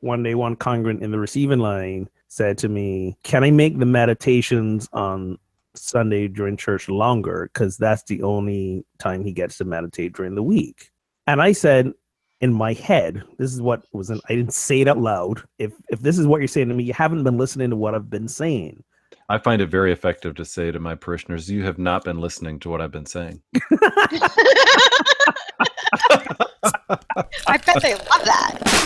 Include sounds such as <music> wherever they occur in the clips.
one day one congregant in the receiving line said to me, Can I make the meditations on Sunday during church longer? Because that's the only time he gets to meditate during the week. And I said, in my head, this is what was in, I didn't say it out loud. If if this is what you're saying to me, you haven't been listening to what I've been saying. I find it very effective to say to my parishioners, you have not been listening to what I've been saying. <laughs> <laughs> I bet they love that.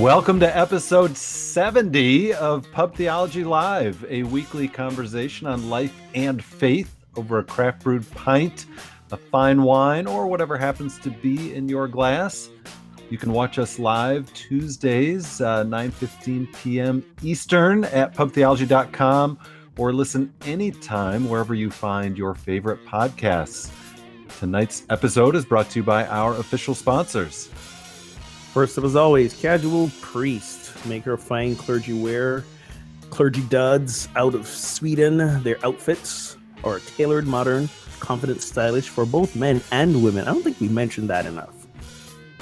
Welcome to episode 70 of Pub Theology Live, a weekly conversation on life and faith over a craft brewed pint, a fine wine, or whatever happens to be in your glass. You can watch us live Tuesdays, uh, 9.15 p.m. Eastern at pubtheology.com or listen anytime wherever you find your favorite podcasts. Tonight's episode is brought to you by our official sponsors. First up, as always, Casual Priest, maker of fine clergy wear, clergy duds out of Sweden. Their outfits are tailored, modern, confident, stylish for both men and women. I don't think we mentioned that enough.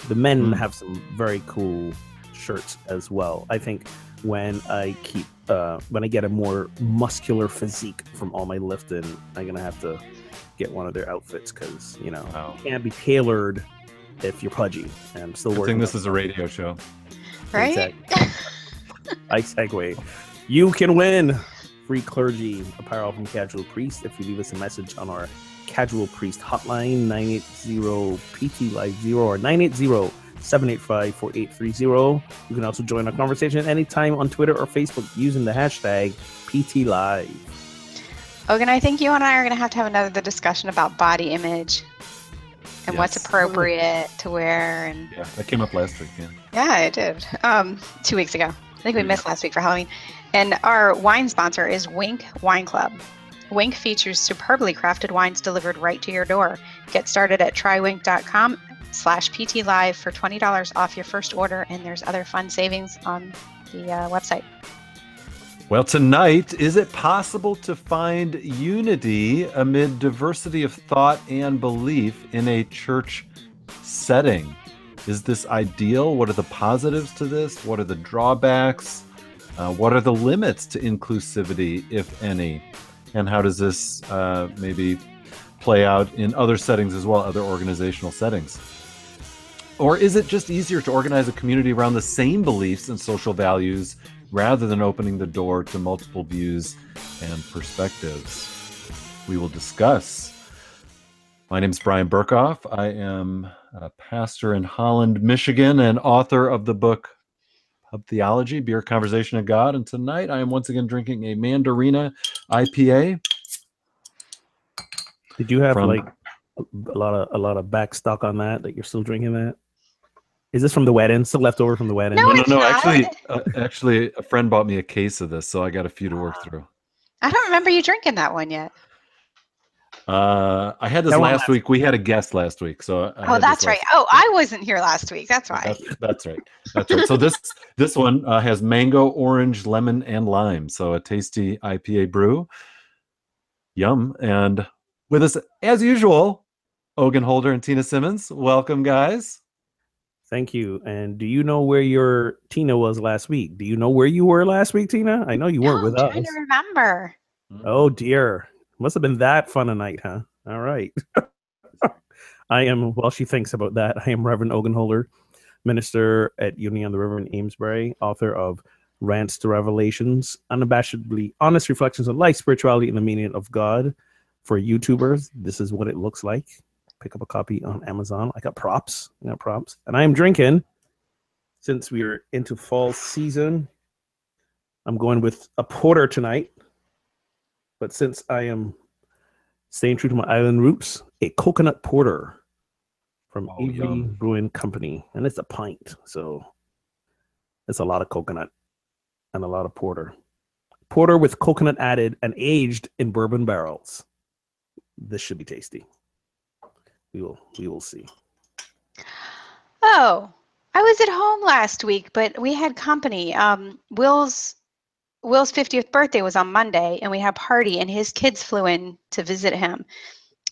The men Mm. have some very cool shirts as well. I think when I keep uh, when I get a more muscular physique from all my lifting, I'm gonna have to get one of their outfits because you know Wow. you can't be tailored if you're pudgy. And I'm still Good working. thing this is a radio show. Right? I segue. You can win free clergy apparel from Casual Priest if you leave us a message on our Casual Priest hotline 980 PT Live 0 or 980 785 4830. You can also join our conversation anytime on Twitter or Facebook using the hashtag PT Live. Oh, Ogun, I think you and I are going to have to have another discussion about body image and what's appropriate to wear. And Yeah, that came up last week. Yeah. yeah, it did. Um, two weeks ago. I think we missed last week for Halloween. And our wine sponsor is Winc Wine Club. Winc features superbly crafted wines delivered right to your door. Get started at trywinc.com slash pt live for $20 off your first order. And there's other fun savings on the uh, website. Well, tonight, is it possible to find unity amid diversity of thought and belief in a church setting? Is this ideal? What are the positives to this? What are the drawbacks? Uh, what are the limits to inclusivity, if any? And how does this uh, maybe play out in other settings as well, other organizational settings? Or is it just easier to organize a community around the same beliefs and social values rather than opening the door to multiple views and perspectives? We will discuss. My name is Brian Berghoef. I am a pastor in Holland, Michigan, and author of the book Pub Theology Beer Conversation of God. And tonight I am once again drinking a Mandarina IPA. Did you have From- like a lot of a lot of back stock on that that you're still drinking that? Is this from the wedding? Still left over from the wedding? No, No, no, it's no. not. Actually, <laughs> uh, actually, a friend bought me a case of this, so I got a few to work through. I don't remember you drinking that one yet. Uh, I had this last last- week. We had a guest last week, so I oh, that's right. last- Oh, I wasn't here last week. That's why. That's, that's right. That's right. So this this one uh, has mango, orange, lemon, and lime. So a tasty IPA brew. Yum! And with us as usual, Ogun Holder and Tina Simmons. Welcome, guys. Thank you. And do you know where your Tina was last week? Do you know where you were last week, Tina? I know you weren't with I'm us. trying to remember. Oh dear. Must have been that fun a night, huh? All right. <laughs> I am while she thinks about that, I am Reverend Ogun Holder, minister at Unity on the River in Amesbury, author of Rants to Revelations, unabashedly honest reflections on life, spirituality, and the meaning of God for YouTubers. This is what it looks like. Pick up a copy on Amazon. I got props. I got props. And I am drinking since we are into fall season. I'm going with a porter tonight. But since I am staying true to my island roots, a coconut porter from Oh, Avery yum. Brewing Company. And it's a pint. So it's a lot of coconut and a lot of porter. Porter with coconut added and aged in bourbon barrels. This should be tasty. We will we will see. Oh, I was at home last week, but we had company. Um, Will's Will's 50th birthday was on Monday, and we had a party, and his kids flew in to visit him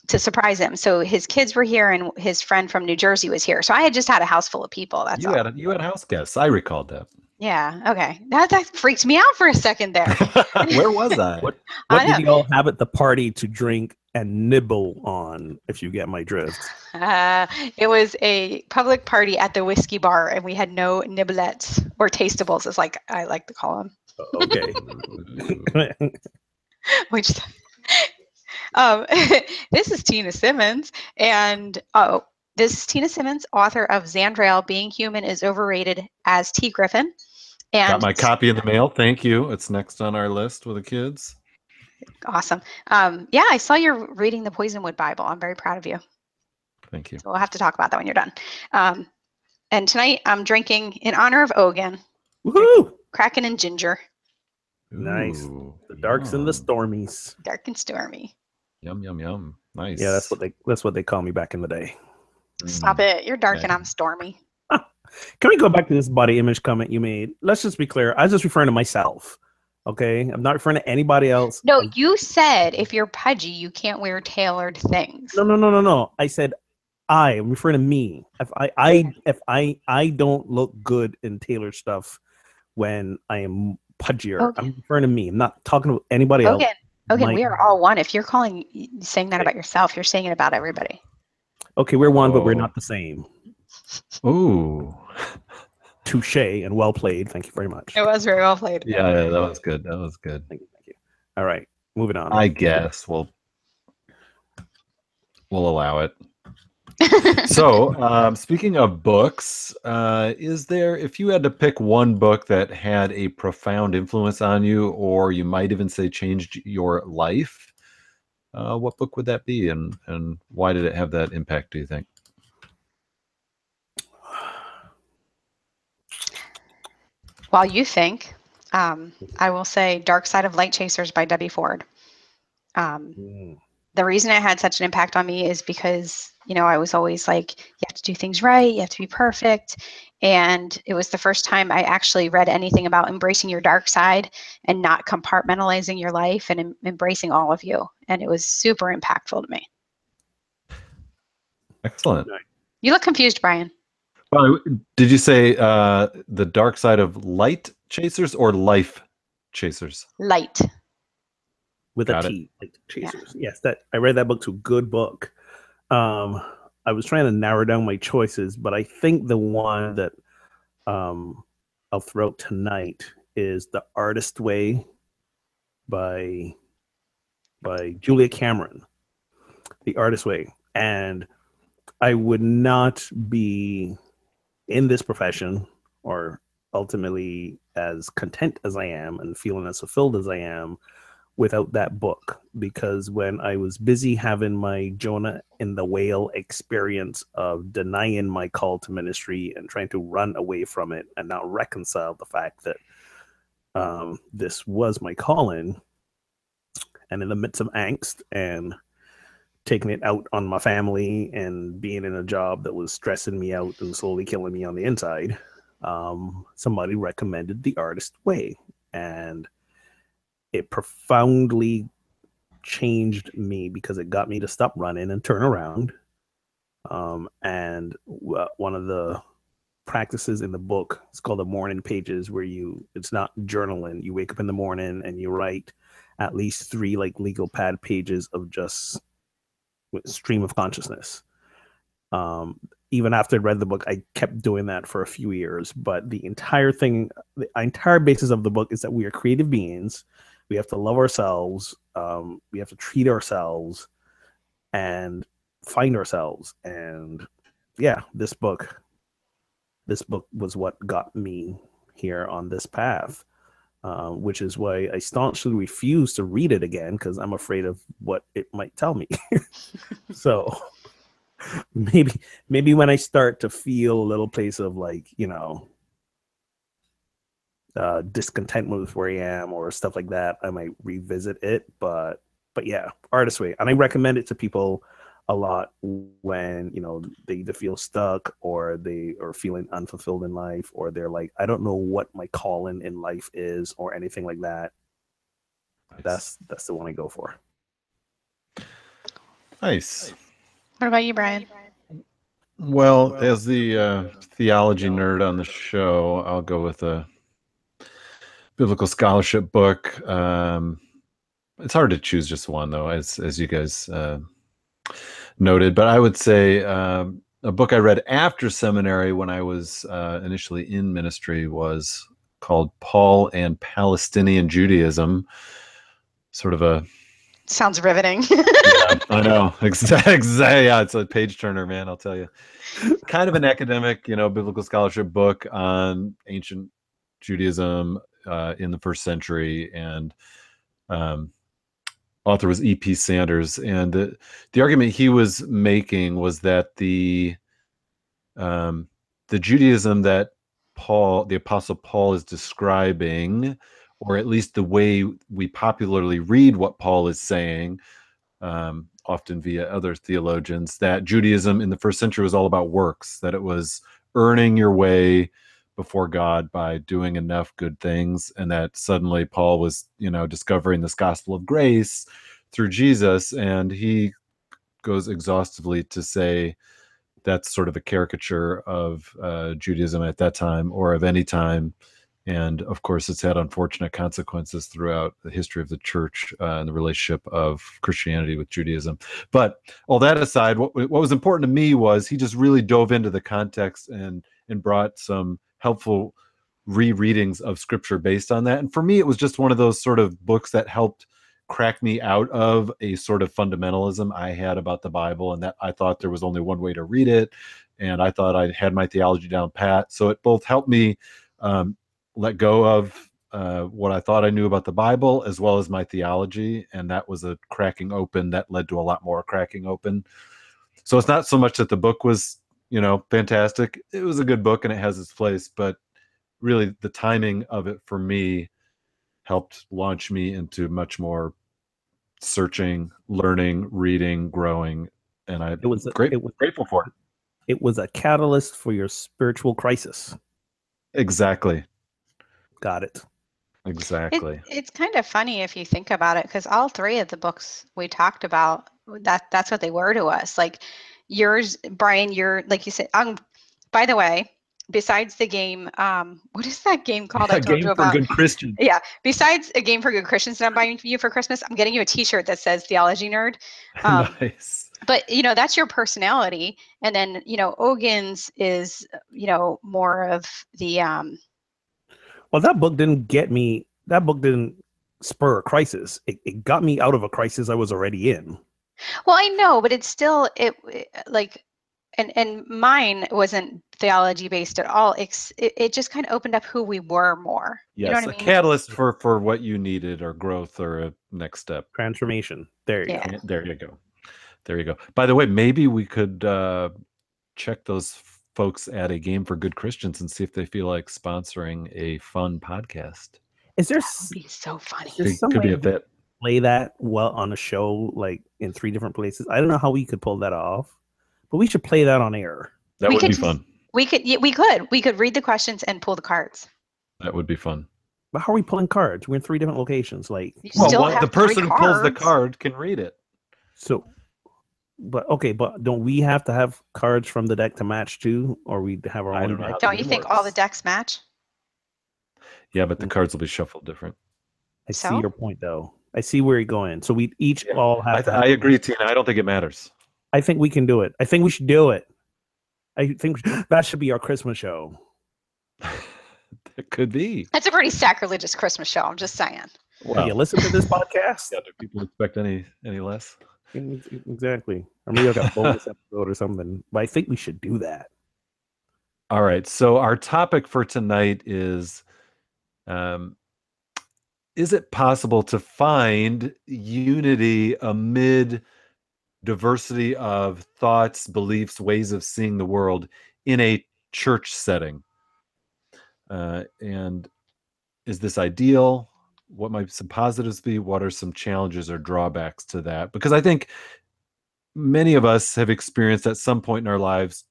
to surprise him. So his kids were here, and his friend from New Jersey was here. So I had just had a house full of people. That's you all. had a, you had house guests. I recalled that. Yeah. Okay. That that freaked me out for a second there. <laughs> Where was I? What <laughs> I did y'all have at the party to drink and nibble on, if you get my drift? Uh, it was a public party at the whiskey bar, and we had no nibblets or tastables, as like I like to call them. Okay. <laughs> Which, um, this is Tina Simmons, and oh, this is Tina Simmons, author of Zandrail: Being Human is Overrated as T. Griffin. And Got my copy in the mail. Thank you. It's next on our list with the kids. Awesome. Um, yeah, I saw you're reading the Poisonwood Bible. I'm very proud of you. Thank you. So we'll have to talk about that when you're done. Um, and tonight I'm drinking in honor of Ogun, Woohoo! Kraken and Ginger, Nice. Ooh, The darks and the stormies. dark and stormy. Yum yum yum. Nice. Yeah, that's what they that's what they call me back in the day. Stop Mm. it. You're dark and I'm stormy. Can we go back to this body image comment you made? Let's just be clear. I was just referring to myself. Okay. I'm not referring to anybody else. No, you said if you're pudgy, you can't wear tailored things. no, no, no, no, no. I said I am referring to me. If I, I if I I don't look good in tailored stuff when I am pudgier. Okay. I'm referring to me. I'm not talking to anybody else. Okay, Ogun, My- we are all one. If you're calling, saying that about yourself, you're saying it about everybody. Okay, we're one, but we're Oh. not the same. Ooh. Touche and well played. Thank you very much. It was very well played. Yeah, yeah, that was good. That was good. Thank you. Thank you. All right, moving on. I guess we'll we'll allow it. <laughs> so, um, speaking of books, uh, is there, if you had to pick one book that had a profound influence on you, or you might even say changed your life, uh, what book would that be, and and why did it have that impact? Do you think? While you think, um, I will say Dark Side of Light Chasers by Debbie Ford. Um, Mm. the reason it had such an impact on me is because you know i was always like you have to do things right you have to be perfect and it was the first time i actually read anything about embracing your dark side and not compartmentalizing your life and em- embracing all of you and it was super impactful to me Excellent. you look confused brian Well, did you say uh, the dark side of light chasers or life chasers? light with Got a it. T, like chasers. Yes, that I read that book It's a Good book. Um, I was trying to narrow down my choices, but I think the one that um I'll throw out tonight is The Artist Way by by Julia Cameron. The Artist Way. And I would not be in this profession or ultimately as content as I am and feeling as fulfilled as I am without that book. Because when I was busy having my Jonah in the whale experience of denying my call to ministry and trying to run away from it and not reconcile the fact that um, this was my calling, and in the midst of angst and taking it out on my family and being in a job that was stressing me out and slowly killing me on the inside, um, somebody recommended the artist way. And it profoundly changed me because it got me to stop running and turn around. Um, and w- one of the practices in the book it's called the morning pages where you it's not journaling you wake up in the morning and you write at least three like legal pad pages of just stream of consciousness. Um even after i read the book i kept doing that for a few years but the entire thing the entire basis of the book is that we are creative beings. We have to love ourselves um, we have to treat ourselves and find ourselves. And yeah this book this book was what got me here on this path uh, which is why i staunchly refuse to read it again because i'm afraid of what it might tell me <laughs> so <laughs> maybe maybe when i start to feel a little place of like you know uh, discontent with where I am or stuff like that, I might revisit it. But but yeah, Artist Way, and I recommend it to people a lot when you know they either feel stuck or they are feeling unfulfilled in life or they're like i don't know what my calling in life is or anything like that. That's that's the one i go for. Nice. What about you, Brian? well as the uh, theology nerd on the show i'll go with a biblical scholarship book. Um, it's hard to choose just one though as as you guys uh, noted. But I would say um, a book I read after seminary when I was uh, initially in ministry was called Paul and Palestinian Judaism. Sort of a Sounds riveting. <laughs> yeah, I know. <laughs> Exactly. Yeah, it's a page turner, man. I'll tell you. Kind of an academic, you know, biblical scholarship book on ancient Judaism uh, in the first century, and um, author was E.P. Sanders, and the, the argument he was making was that the um, the Judaism that Paul, the Apostle Paul, is describing, or at least the way we popularly read what Paul is saying, um, often via other theologians, that Judaism in the first century was all about works, that it was earning your way before God by doing enough good things, and that suddenly Paul was, you know, discovering this gospel of grace through Jesus, and he goes exhaustively to say that's sort of a caricature of uh, Judaism at that time or of any time. And of course, it's had unfortunate consequences throughout the history of the church uh, and the relationship of Christianity with Judaism. But all that aside, what, what was important to me was he just really dove into the context and and brought some helpful rereadings of scripture based on that. And for me, it was just one of those sort of books that helped crack me out of a sort of fundamentalism I had about the Bible, and that I thought there was only one way to read it, and I thought I had my theology down pat. So it both helped me um, let go of uh, what I thought I knew about the Bible as well as my theology, and that was a cracking open that led to a lot more cracking open. So it's not so much that the book was you know, fantastic. It was a good book and it has its place, but really the timing of it for me helped launch me into much more searching, learning, reading, growing, and I it was a, great, it was, grateful for it. It was a catalyst for your spiritual crisis. Exactly. Got it. Exactly. It, it's kind of funny if you think about it, because all three of the books we talked about, that that's what they were to us. Like yours, Brian, you're like you said. Um, by the way, besides the game, um, what is that game called? I <laughs> told game you about. for good Christians. Yeah. Besides a game for good Christians that I'm buying for you for Christmas, I'm getting you a T-shirt that says Theology Nerd. <laughs> Um, nice. But you know that's your personality, and then you know Ogun's is you know more of the. um Well, that book didn't get me. That book didn't spur a crisis. It, it got me out of a crisis I was already in. Well, I know, but it's still it like and and mine wasn't theology based at all. It's, it, it just kind of opened up who we were more. Yes, you know a I mean? catalyst for for what you needed or growth or a next step. Transformation. There you Yeah. go. There you go. There you go. By the way, maybe we could uh, check those folks at a game for good Christians and see if they feel like sponsoring a fun podcast. Is there That would be so funny. There's It could be a bit fit. Play that well on a show like in three different places? I don't know how we could pull that off, but we should play that on air. That We would could be fun. We could yeah, we could we could read the questions and pull the cards. That would be fun. But how are we pulling cards? We're in three different locations. Like You Well, still one- have the person who pulls the card can read it. so. But okay, but don't we have to have cards from the deck to match too, or we have our I own don't deck? Don't you think all the decks match? Yeah, but the mm-hmm. cards will be shuffled different. I see your point, though. I see where you're going. So we each Yeah. all have. I, to have I agree, Tina. I don't think it matters. I think we can do it. I think we should do it. I think <gasps> that should be our Christmas show. <laughs> it could be. That's a pretty sacrilegious Christmas show. I'm just saying. Well, you listen to this <laughs> podcast. yeah, do people expect any any less? Exactly. Or maybe like a bonus episode or something. But I think we should do that. All right. So our topic for tonight is um is it possible to find unity amid diversity of thoughts, beliefs, ways of seeing the world in a church setting? Uh, and is this ideal? What might some positives be? What are some challenges or drawbacks to that? Because I think many of us have experienced at some point in our lives,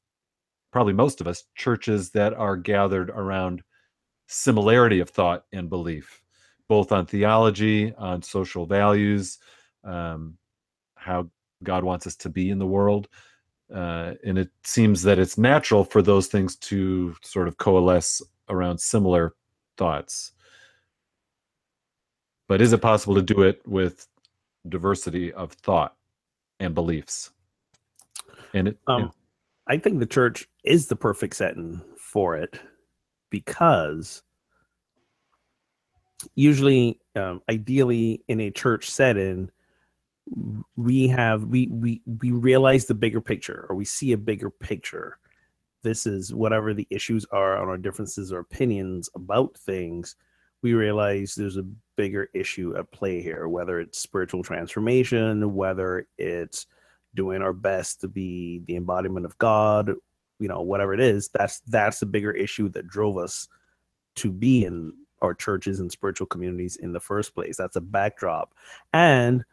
probably most of us, churches that are gathered around similarity of thought and belief, both on theology, on social values, um, how God wants us to be in the world. Uh, and it seems that it's natural for those things to sort of coalesce around similar thoughts. But is it possible to do it with diversity of thought and beliefs? And it, Um, I think the church is the perfect setting for it because usually, um, ideally, in a church setting, we have we we we realize the bigger picture or we see a bigger picture. This is whatever the issues are on our differences or opinions about things we realize there's a bigger issue at play here whether it's spiritual transformation whether it's doing our best to be the embodiment of god you know whatever it is that's that's the bigger issue that drove us to be in our churches and spiritual communities in the first place that's a backdrop and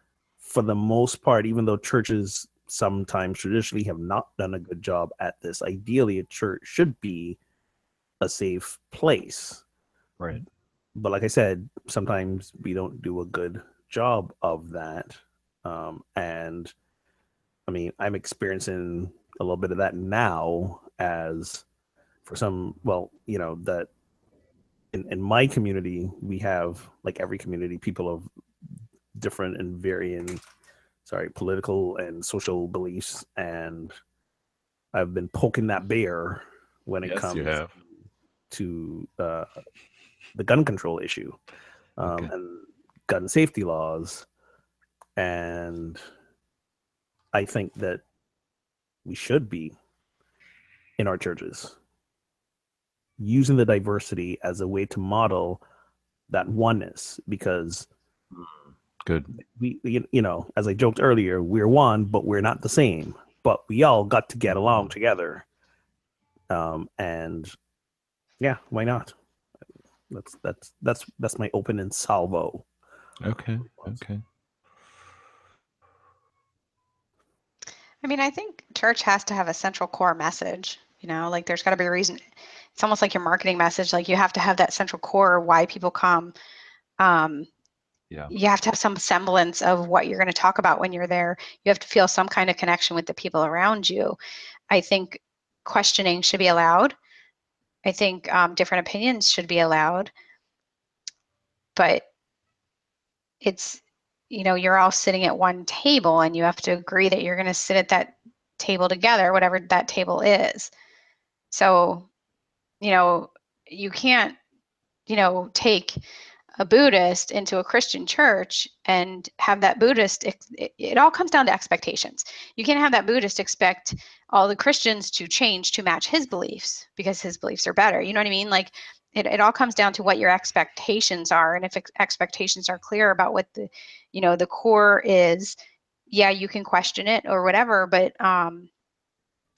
for the most part, even though churches sometimes traditionally have not done a good job at this, ideally a church should be a safe place. right. But like I said, sometimes we don't do a good job of that. Um, and I mean, I'm experiencing a little bit of that now as for some, well, you know, that in, in my community, we have like every community, people of different and varying sorry political and social beliefs and i've been poking that bear when it Yes, comes to uh, the gun control issue um, Okay. and gun safety laws and i think that we should be in our churches using the diversity as a way to model that oneness because Good. we you, you know as i joked earlier we're one but we're not the same but we all got to get along together um and yeah why not that's that's that's that's my open and salvo Okay. Okay. I mean, I think church has to have a central core message. You know, like there's got to be a reason. It's almost like your marketing message. Like you have to have that central core why people come. Um, Yeah. you have to have some semblance of what you're going to talk about when you're there. You have to feel some kind of connection with the people around you. I think questioning should be allowed. I think um, different opinions should be allowed. But it's, you know, you're all sitting at one table and you have to agree that you're going to sit at that table together, whatever that table is. So, you know, you can't, you know, take a Buddhist into a Christian church and have that Buddhist, it, it all comes down to expectations. You can't have that Buddhist expect all the Christians to change to match his beliefs because his beliefs are better. You know what I mean? Like it, it all comes down to what your expectations are. And if ex- expectations are clear about what the, you know, the core is, yeah, you can question it or whatever, but, um,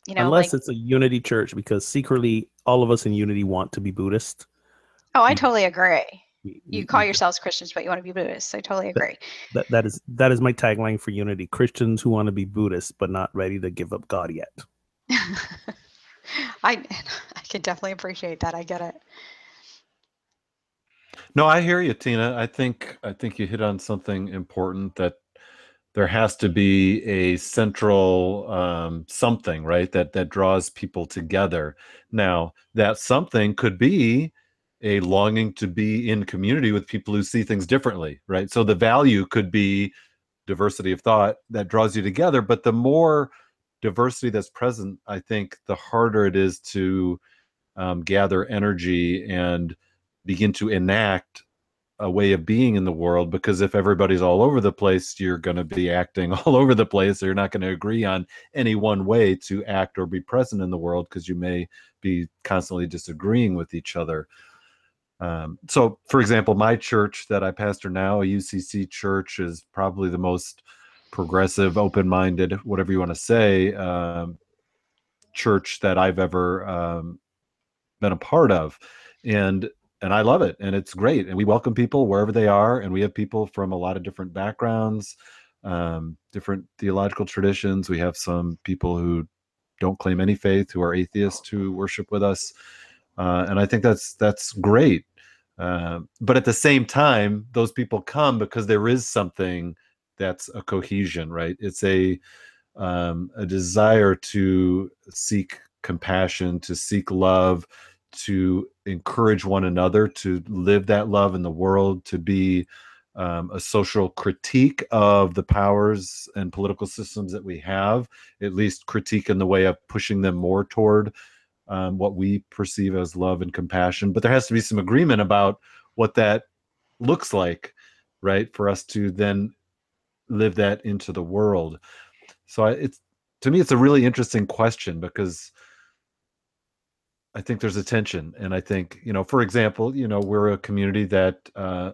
you know, unless like, it's a unity church because secretly all of us in unity want to be buddhist oh, I totally agree. You call yourselves Christians, but you want to be Buddhists. I totally agree. that, that is that is my tagline for unity christians who want to be buddhist but not ready to give up god yet <laughs> I <laughs> I can definitely appreciate that. I get it. No, I hear you, Tina. I think I think you hit on something important that there has to be a central um, something, right? That that draws people together. Now, that something could be a longing to be in community with people who see things differently, right? So the value could be diversity of thought that draws you together, but the more diversity that's present, I think the harder it is to um, gather energy and begin to enact a way of being in the world because if everybody's all over the place you're going to be acting <laughs> all over the place so you're not going to agree on any one way to act or be present in the world because you may be constantly disagreeing with each other. Um, so for example my church that i pastor now a ucc church is probably the most progressive open-minded whatever you want to say um, church that i've ever um, been a part of. And and I love it, and it's great, and we welcome people wherever they are, and we have people from a lot of different backgrounds, um, different theological traditions. We have some people who don't claim any faith, who are atheists, who worship with us, uh, and I think that's that's great. Uh, but at the same time, those people come because there is something that's a cohesion, right? It's a um, a desire to seek compassion, to seek love, to encourage one another to live that love in the world, to be um, a social critique of the powers and political systems that we have, at least critique in the way of pushing them more toward um, what we perceive as love and compassion. But there has to be some agreement about what that looks like, right? For us to then live that into the world. So I, it's to me, it's a really interesting question because I think there's a tension, and I think you know, for example, you know, we're a community that uh,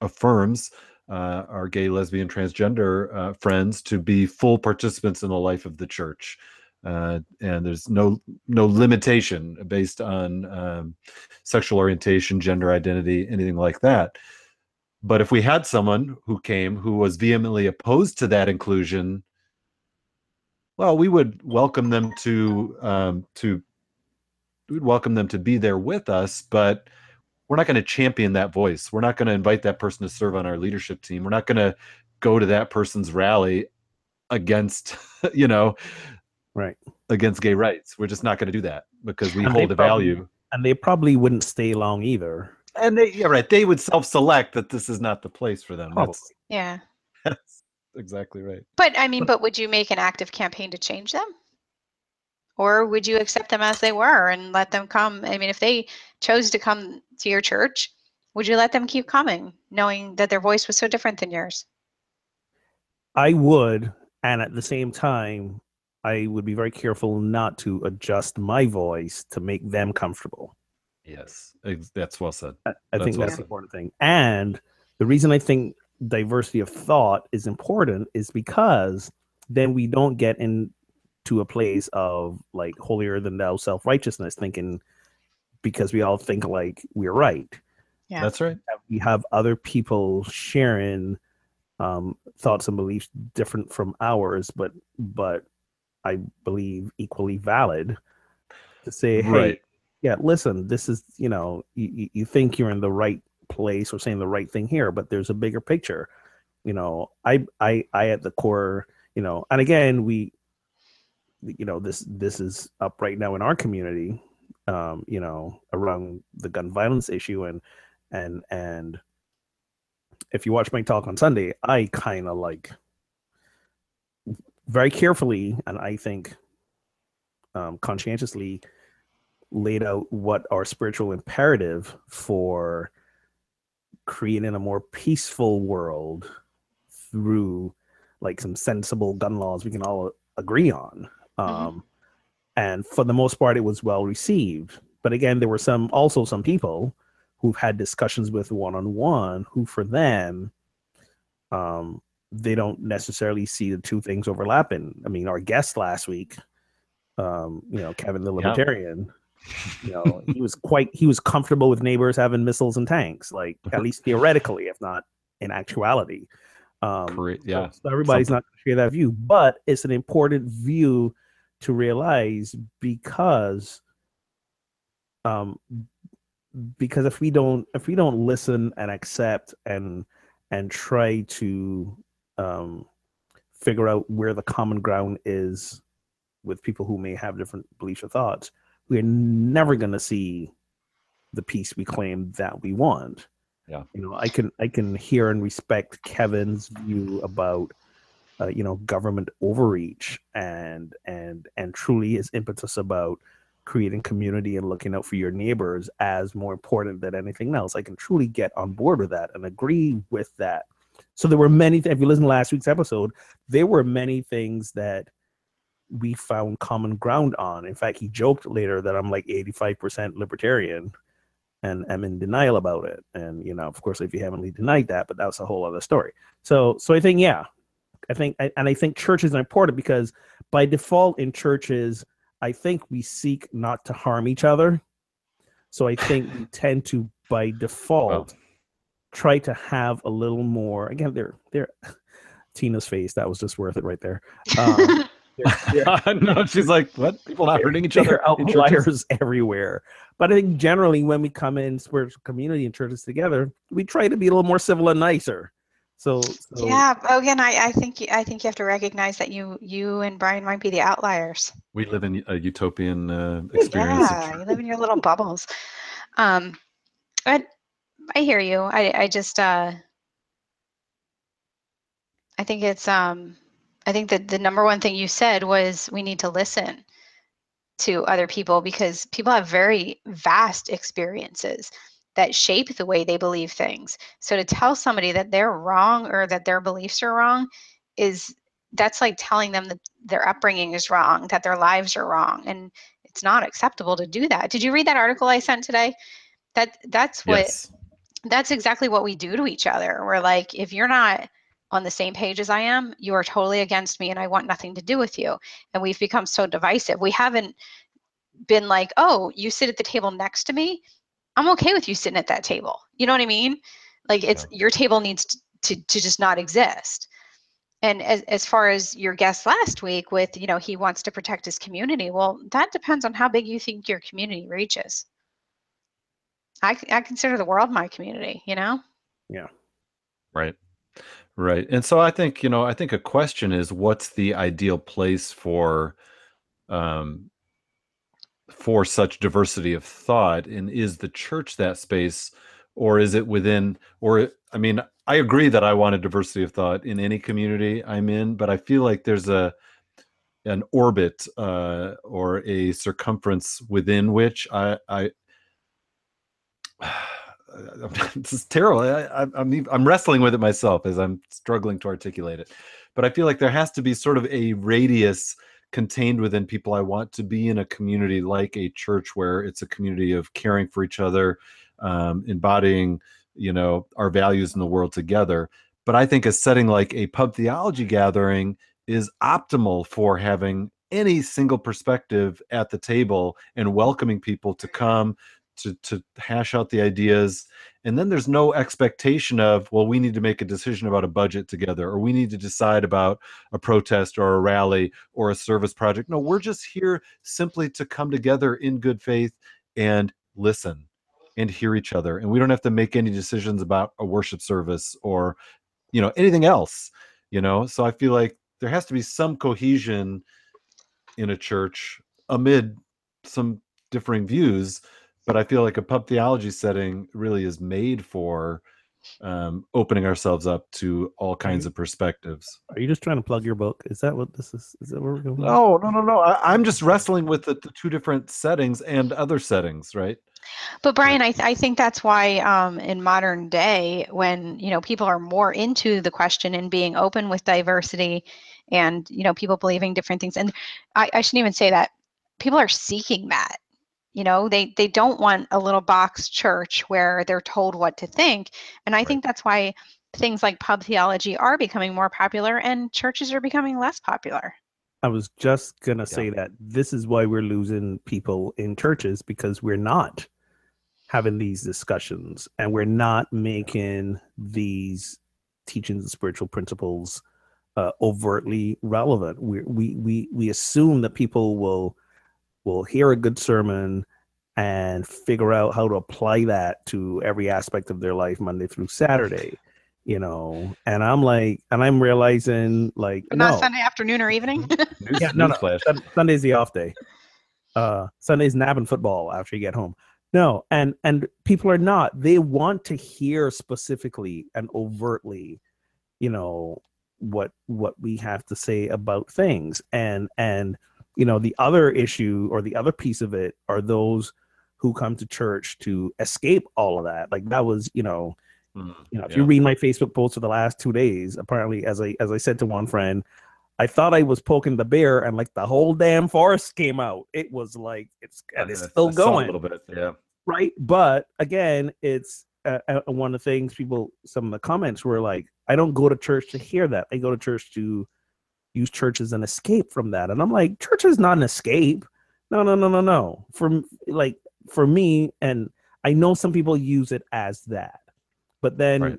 affirms uh, our gay, lesbian, transgender uh, friends to be full participants in the life of the church, uh, and there's no no limitation based on um, sexual orientation, gender identity, anything like that. But if we had someone who came who was vehemently opposed to that inclusion, well, we would welcome them to um, to we'd welcome them to be there with us, but we're not going to champion that voice. We're not going to invite that person to serve on our leadership team. We're not going to go to that person's rally against, <laughs> you know, right against gay rights. We're just not going to do that because we and hold a probably, value. And they probably wouldn't stay long either. And they, yeah, right. They would self-select that this is not the place for them. That's, yeah, that's <laughs> exactly right. But I mean, but would you make an active campaign to change them? Or would you accept them as they were and let them come? I mean if they chose to come to your church would you let them keep coming knowing that their voice was so different than yours? I would and at the same time i would be very careful not to adjust my voice to make them comfortable. Yes that's well said. I, I think that's the important thing. And the reason i think diversity of thought is important is because then we don't get in to a place of like holier than thou self righteousness, thinking because we all think like we're right. Yeah, that's right. We have other people sharing um, thoughts and beliefs different from ours, but but I believe equally valid to say, hey, right. yeah, listen, this is you know you, you think you're in the right place or saying the right thing here, but there's a bigger picture. You know, I I I at the core, you know, and again we you know this this is up right now in our community um you know around the gun violence issue and and and if you watch my talk on sunday i kind of like very carefully and i think um conscientiously laid out what our spiritual imperative for creating a more peaceful world through like some sensible gun laws we can all agree on. Um, mm-hmm. And for the most part, it was well received. But again, there were some also some people who've had discussions with one on one who, for them, um, they don't necessarily see the two things overlapping. I mean, our guest last week, um, you know, Kevin the Libertarian, you know, he was quite he was comfortable with neighbors having missiles and tanks, like at least theoretically, if not in actuality. Um, Correct. Yeah. So everybody's Something. not going to share that view, but it's an important view to realize because um because if we don't if we don't listen and accept and and try to um figure out where the common ground is with people who may have different beliefs or thoughts we're never going to see the peace we claim that we want. Yeah. You know i can i can hear and respect kevin's view about uh, you know government overreach and and and truly his impetus about creating community and looking out for your neighbors as more important than anything else. I can truly get on board with that and agree with that. So there were many if you listen to last week's episode there were many things that we found common ground on. In fact he joked later that i'm like 85% libertarian and am in denial about it. And you know of course if you haven't denied that but that's a whole other story. So so i think yeah I think, and I think churches are important because by default in churches, I think we seek not to harm each other. So I think we <laughs> tend to, by default, try to have a little more. Again, they're they're <laughs> Tina's face. That was just worth it right there. Um, <laughs> they're- they're- no, she's like, what? People not hurting each other? there are outliers everywhere. But I think generally when we come in spiritual community and churches together, we try to be a little more civil and nicer. So, so yeah. Again, I, I think you, I think you have to recognize that you you and Brian might be the outliers. We live in a utopian uh, experience. Yeah, you live in your little bubbles. Um, but I hear you. I I just uh, I think it's um, I think that the number one thing you said was we need to listen to other people because people have very vast experiences that shape the way they believe things. So to tell somebody that they're wrong or that their beliefs are wrong is that's like telling them that their upbringing is wrong, that their lives are wrong, and it's not acceptable to do that. Did you read that article I sent today? That that's what Yes. that's exactly what we do to each other. We're like, if you're not on the same page as I am, you are totally against me and I want nothing to do with you. And we've become so divisive. We haven't been like, oh, you sit at the table next to me. I'm okay with you sitting at that table. You know what I mean? Like it's your table needs to, to, to just not exist. And as, as far as your guest last week with, you know, he wants to protect his community. Well, that depends on how big you think your community reaches. I, I consider the world my community, you know? Yeah. Right. Right. And so I think, you know, I think a question is what's the ideal place for um for such diversity of thought and is the church that space or is it within or I mean, I agree that I want a diversity of thought in any community I'm in, but I feel like there's a an orbit uh or a circumference within which I I <sighs> <laughs> this is terrible. I, I'm I'm wrestling with it myself as I'm struggling to articulate it. But I feel like there has to be sort of a radius contained within people. I want to be in a community like a church where it's a community of caring for each other, um, embodying, you know, our values in the world together. But I think a setting like a pub theology gathering is optimal for having any single perspective at the table and welcoming people to come to to hash out the ideas and then there's no expectation of well we need to make a decision about a budget together or we need to decide about a protest or a rally or a service project. No we're just here simply to come together in good faith and listen and hear each other and we don't have to make any decisions about a worship service or you know anything else you know? So i feel like there has to be some cohesion in a church amid some differing views but I feel like a pub theology setting really is made for um, opening ourselves up to all kinds of perspectives. are you just trying to plug your book? Is that what this is? Is that where we're going? No, no, no, no. I, I'm just wrestling with the, the two different settings and other settings, right? But Brian, I, th- I think that's why um, in modern day, when you know people are more into the question and being open with diversity, and you know people believing different things, and I, I shouldn't even say that people are seeking that. You know, they they don't want a little box church where they're told what to think, and I think that's why things like pub theology are becoming more popular, and churches are becoming less popular. I was just gonna say that this is why we're losing people in churches because we're not having these discussions and we're not making these teachings and spiritual principles uh, overtly relevant. We we we we assume that people will will hear a good sermon and figure out how to apply that to every aspect of their life Monday through Saturday. You know, and I'm like, and I'm realizing like, But no, Sunday afternoon or evening. <laughs> Yeah, no, no. newsflash. Sun- Sunday's the off day. Uh, Sunday's napping football after you get home. No, and and people are not. They want to hear specifically and overtly, you know, what what we have to say about things. And and you know, the other issue or the other piece of it are those who come to church to escape all of that. Like that was, you know, Mm, you know, if yeah. you read my Facebook post for the last two days, apparently, as I as I said to one friend, I thought I was poking the bear, and like the whole damn forest came out. It was like it's and it's still I going, a little bit. Yeah. right? But again, it's uh, uh, one of the things people. Some of the comments were like, "I don't go to church to hear that. I go to church to use church as an escape from that." And I'm like, church is not an escape. No, no, no, no, no. For like for me, and I know some people use it as that, but then Right.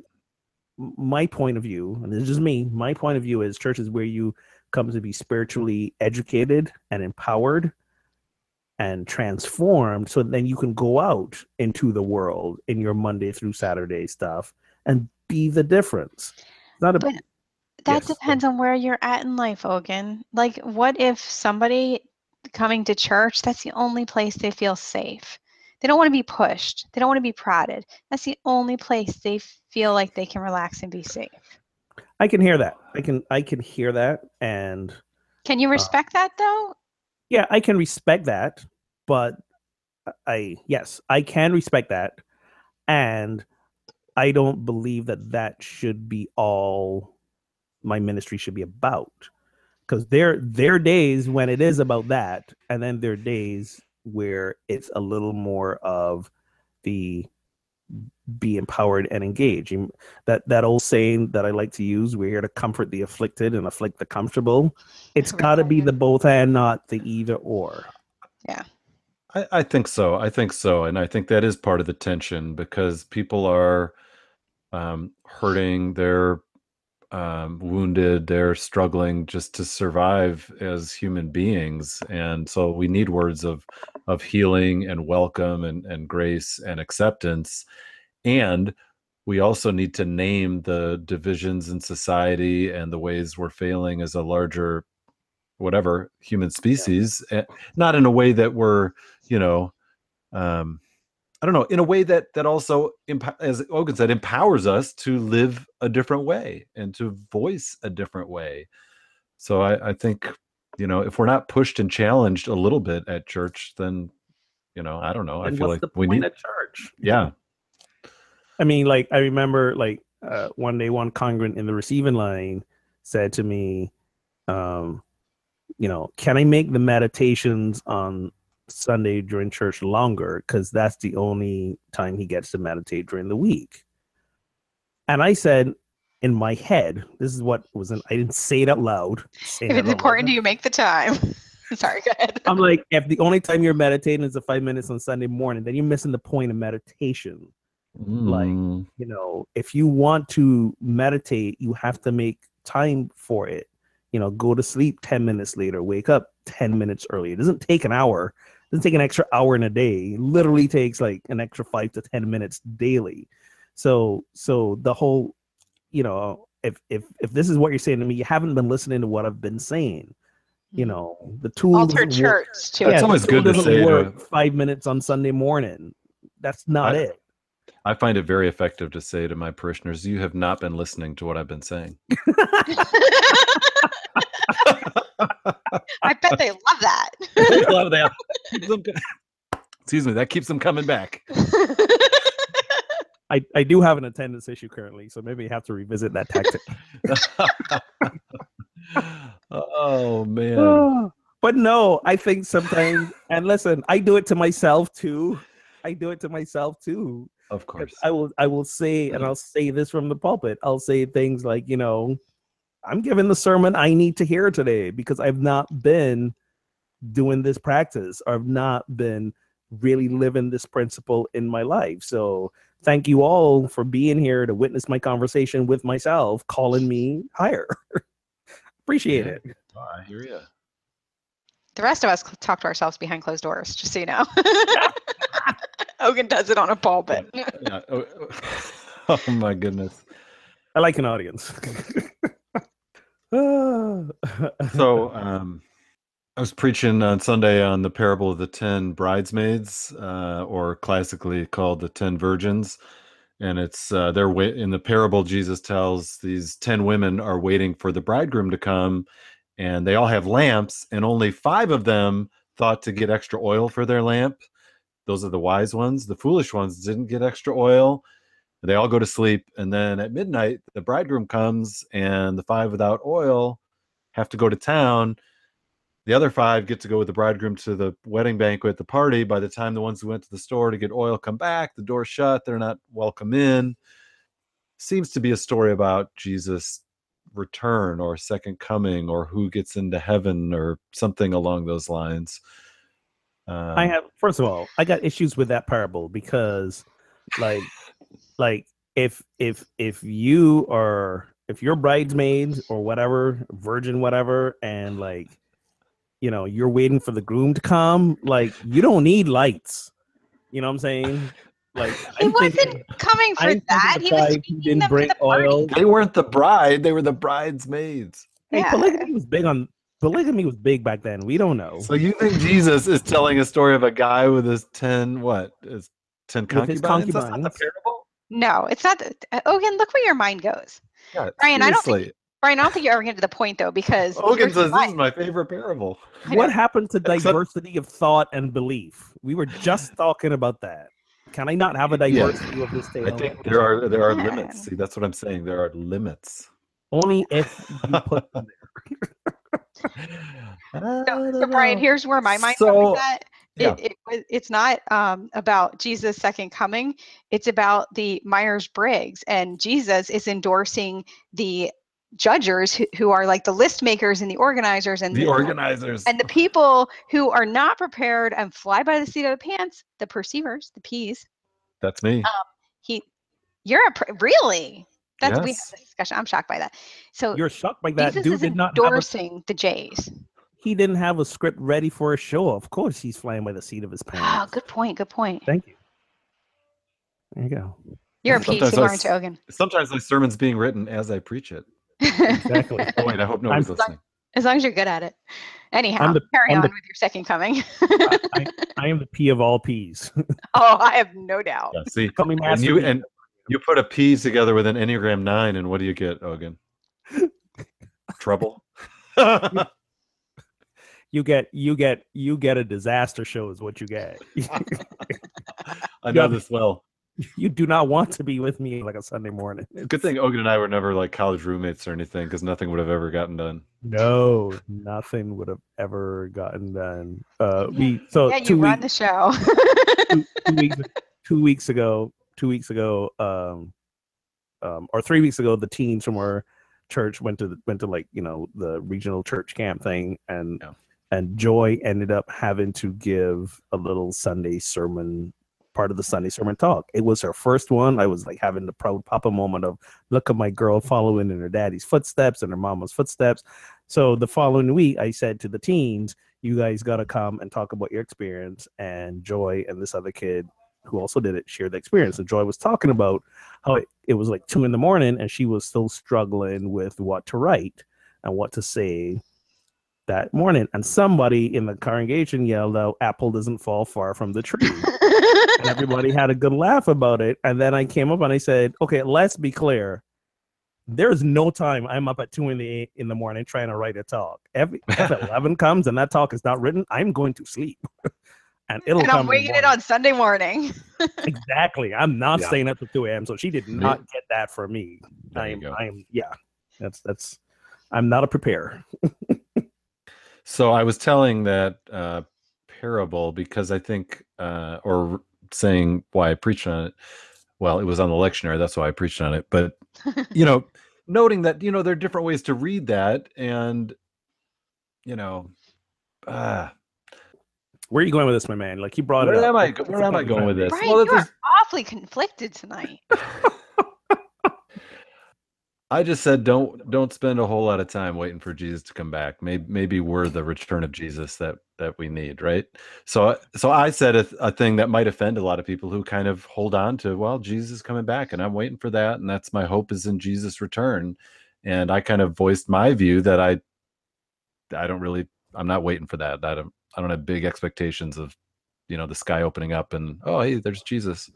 my point of view, and this is just me, my point of view is church is where you come to be spiritually educated and empowered and transformed so then you can go out into the world in your Monday through Saturday stuff and be the difference. It's not a But that Yes. depends on where you're at in life, Ogun. Like, what if somebody coming to church, that's the only place they feel safe? They don't want to be pushed, they don't want to be prodded. That's the only place they feel like they can relax and be safe. I can hear that. I can I can hear that and Can you uh respect that though? yeah, I can respect that, but I yes, I can respect that, and I don't believe that that should be all my ministry should be about, because there there are days when it is about that, and then there are days where it's a little more of the be empowered and engage. That that old saying that I like to use: "We're here to comfort the afflicted and afflict the comfortable." It's got to be the both and, not the either or. I, I think so. I think so, and I think that is part of the tension because people are um, hurting. They're um, wounded. They're struggling just to survive as human beings, and so we need words of of healing and welcome and and grace and acceptance, and we also need to name the divisions in society and the ways we're failing as a larger whatever human species eh, not in a way that we're you know um i don't know in a way that that also as ogun said empowers us to live a different way and to voice a different way so i i think you know if we're not pushed and challenged a little bit at church then you know i don't know i feel like we need a church? yeah I mean, like I remember, like uh, one day, one congregant in the receiving line said to me, um, "You know, can I make the meditations on Sunday during church longer? Because that's the only time he gets to meditate during the week." And I said, in my head, this is what was in. I didn't say it out loud. If it's out important to you, make the time. <laughs> Sorry, go ahead. I'm like, if the only time you're meditating is the five minutes on Sunday morning, then you're missing the point of meditation. Like, Mm, you know if you want to meditate you have to make time for it you know go to sleep 10 minutes later wake up 10 minutes early it doesn't take an hour it doesn't take an extra hour in a day. It literally takes like an extra 5 to 10 minutes daily. So so the whole you know if if if this is what you're saying to me you haven't been listening to what i've been saying. You mm-hmm. know the tool Alter doesn't church too. It's yeah, the always good to doesn't say to- five minutes on sunday morning. That's not I- it. I find it very effective to say to my parishioners you have not been listening to what i've been saying <laughs> <laughs> <laughs> I bet they love that. <laughs> I love that. <laughs> Keeps them co- Excuse me, that keeps them coming back. <laughs> I, I do have an attendance issue currently, so maybe I have to revisit that tactic. oh man. <sighs> But no, I think sometimes, and listen, I do it to myself too. I do it to myself too. Of course. I will I will say, and I'll say this from the pulpit. I'll say things like, you know, I'm giving the sermon I need to hear today because I've not been doing this practice or I've not been really living this principle in my life. So thank you all for being here to witness my conversation with myself, calling me higher. <laughs> Appreciate Yeah. it. Oh, I hear you. The rest of us talk to ourselves behind closed doors, just so you know. <laughs> Ogun does it on a pulpit. Yeah. Oh, oh, <laughs> oh my goodness. I like an audience. So <laughs> um I was preaching on Sunday on the parable of the ten bridesmaids, uh, or classically called the ten virgins. And it's uh, they're wait in the parable. Jesus tells these ten women are waiting for the bridegroom to come, and they all have lamps, and only five of them thought to get extra oil for their lamp. Those are the wise ones. The foolish ones didn't get extra oil. They all go to sleep, and then at midnight, the bridegroom comes, and the five without oil have to go to town. The other five get to go with the bridegroom to the wedding banquet, the party. By the time the ones who went to the store to get oil come back, the door's shut. They're not welcome in. Seems to be a story about Jesus' return or second coming or who gets into heaven or something along those lines. Um, I have first of all, I got issues with that parable because like like if if if you are if you're bridesmaids or whatever, virgin whatever, and like you know, you're waiting for the groom to come, like you don't need lights. You know what I'm saying? Like <laughs> He I'm wasn't thinking- coming for I'm that. He was bride who speaking didn't bring the oil. They weren't the bride; they were the bridesmaids. Hey, Yeah. polygamy was big on polygamy was big back then. We don't know. So you think Jesus is telling a story of a guy with his ten what is ten With his concubines? That's not the concubines. parable. No, it's not. The, uh, Ogun, look where your mind goes. Yeah, Brian, I don't think- Brian, I don't think you're ever getting to the point though, because <laughs> Ogun here's says why. this is my favorite parable. What happened to diversity of thought and belief? We were just talking about that. Can I not have a Yeah. diversity of this tale? I think there are there are Yeah. limits. See, that's what I'm saying. There are limits. only if you put them there. <laughs> So, so Brian, here's where my <laughs> mind So, goes with that. Yeah. It, it, it's not um, about Jesus' second coming. It's about the Myers Briggs, and Jesus is endorsing the judgers who, who are like the list makers and the organizers and the organizers. and the people who are not prepared and fly by the seat of the pants. The perceivers, the P's. That's me. He, you're a really. That's we Yes. have this discussion. I'm shocked by that. So You're shocked by that Jesus dude is did not a, endorsing the J's. He didn't have a script ready for a show. Of course, he's flying by the seat of his Oh, pants. good point. Good point. Thank you. There you go. You're a P Sometimes too, I aren't you, s- Ogun? Sometimes my sermon's being written as I preach it. Exactly. Oh wait, I hope nobody's I'm- listening. as long as you're good at it. Anyhow, the- carry I'm on the- with your second coming. <laughs> I, I am the P of all P's. <laughs> oh, I have no doubt. Yeah, see, Call me and you P. and you put a P together with an Enneagram nine, and what do you get, Ogun? <laughs> Trouble. You get you get you get a disaster show is what you get. <laughs> <laughs> I know this well. you do not want to be with me like a Sunday morning. Good thing Ogun and I were never like college roommates or anything, because nothing would have ever gotten done. No, nothing would have ever gotten done. Uh, we so yeah, you two run weeks the show. <laughs> two, two weeks two weeks ago two weeks ago um um or three weeks ago the teens from our church went to the, went to like you know the regional church camp thing and Yeah. And joy ended up having to give a little sunday sermon part of the sunday sermon talk. It was her first one. I was like having the proud papa moment of look at my girl following in her daddy's footsteps and her mama's footsteps. So the following week i said to the teens you guys got to come and talk about your experience. And joy and this other kid who also did it shared the experience. And joy was talking about how it, it was like two in the morning and she was still struggling with what to write and what to say that morning and somebody in the congregation yelled out apple doesn't fall far from the tree. And <laughs> everybody had a good laugh about it and then i came up and i said okay let's be clear. There's no time i'm up at two in the in the morning trying to write a talk. Every, <laughs> if 11 comes and that talk is not written i'm going to sleep. <laughs> And it'll and come I'm waiting it on Sunday morning. exactly. I'm not Yeah. staying up to 2 a.m so she did not get that from me. There i'm i'm yeah that's that's i'm not a preparer So I was telling that uh, parable because I think, uh, or saying why I preached on it. Well, it was on the lectionary. That's why I preached on it. But you know, <laughs> noting that you know there are different ways to read that, and you know, uh, where are you going with this my man like he brought it where up am I? What's Where am I going with this? Brian, Well, you are there's- awfully conflicted tonight. <laughs> I just said don't don't spend a whole lot of time waiting for Jesus to come back. Maybe maybe we're the return of Jesus that that we need, right? So uh, so I said a, a thing that might offend a lot of people who kind of hold on to well Jesus is coming back and I'm waiting for that and that's my hope is in Jesus return. And I kind of voiced my view that I I don't really I'm not waiting for that. I don't I don't have big expectations of you know the sky opening up and oh hey there's Jesus.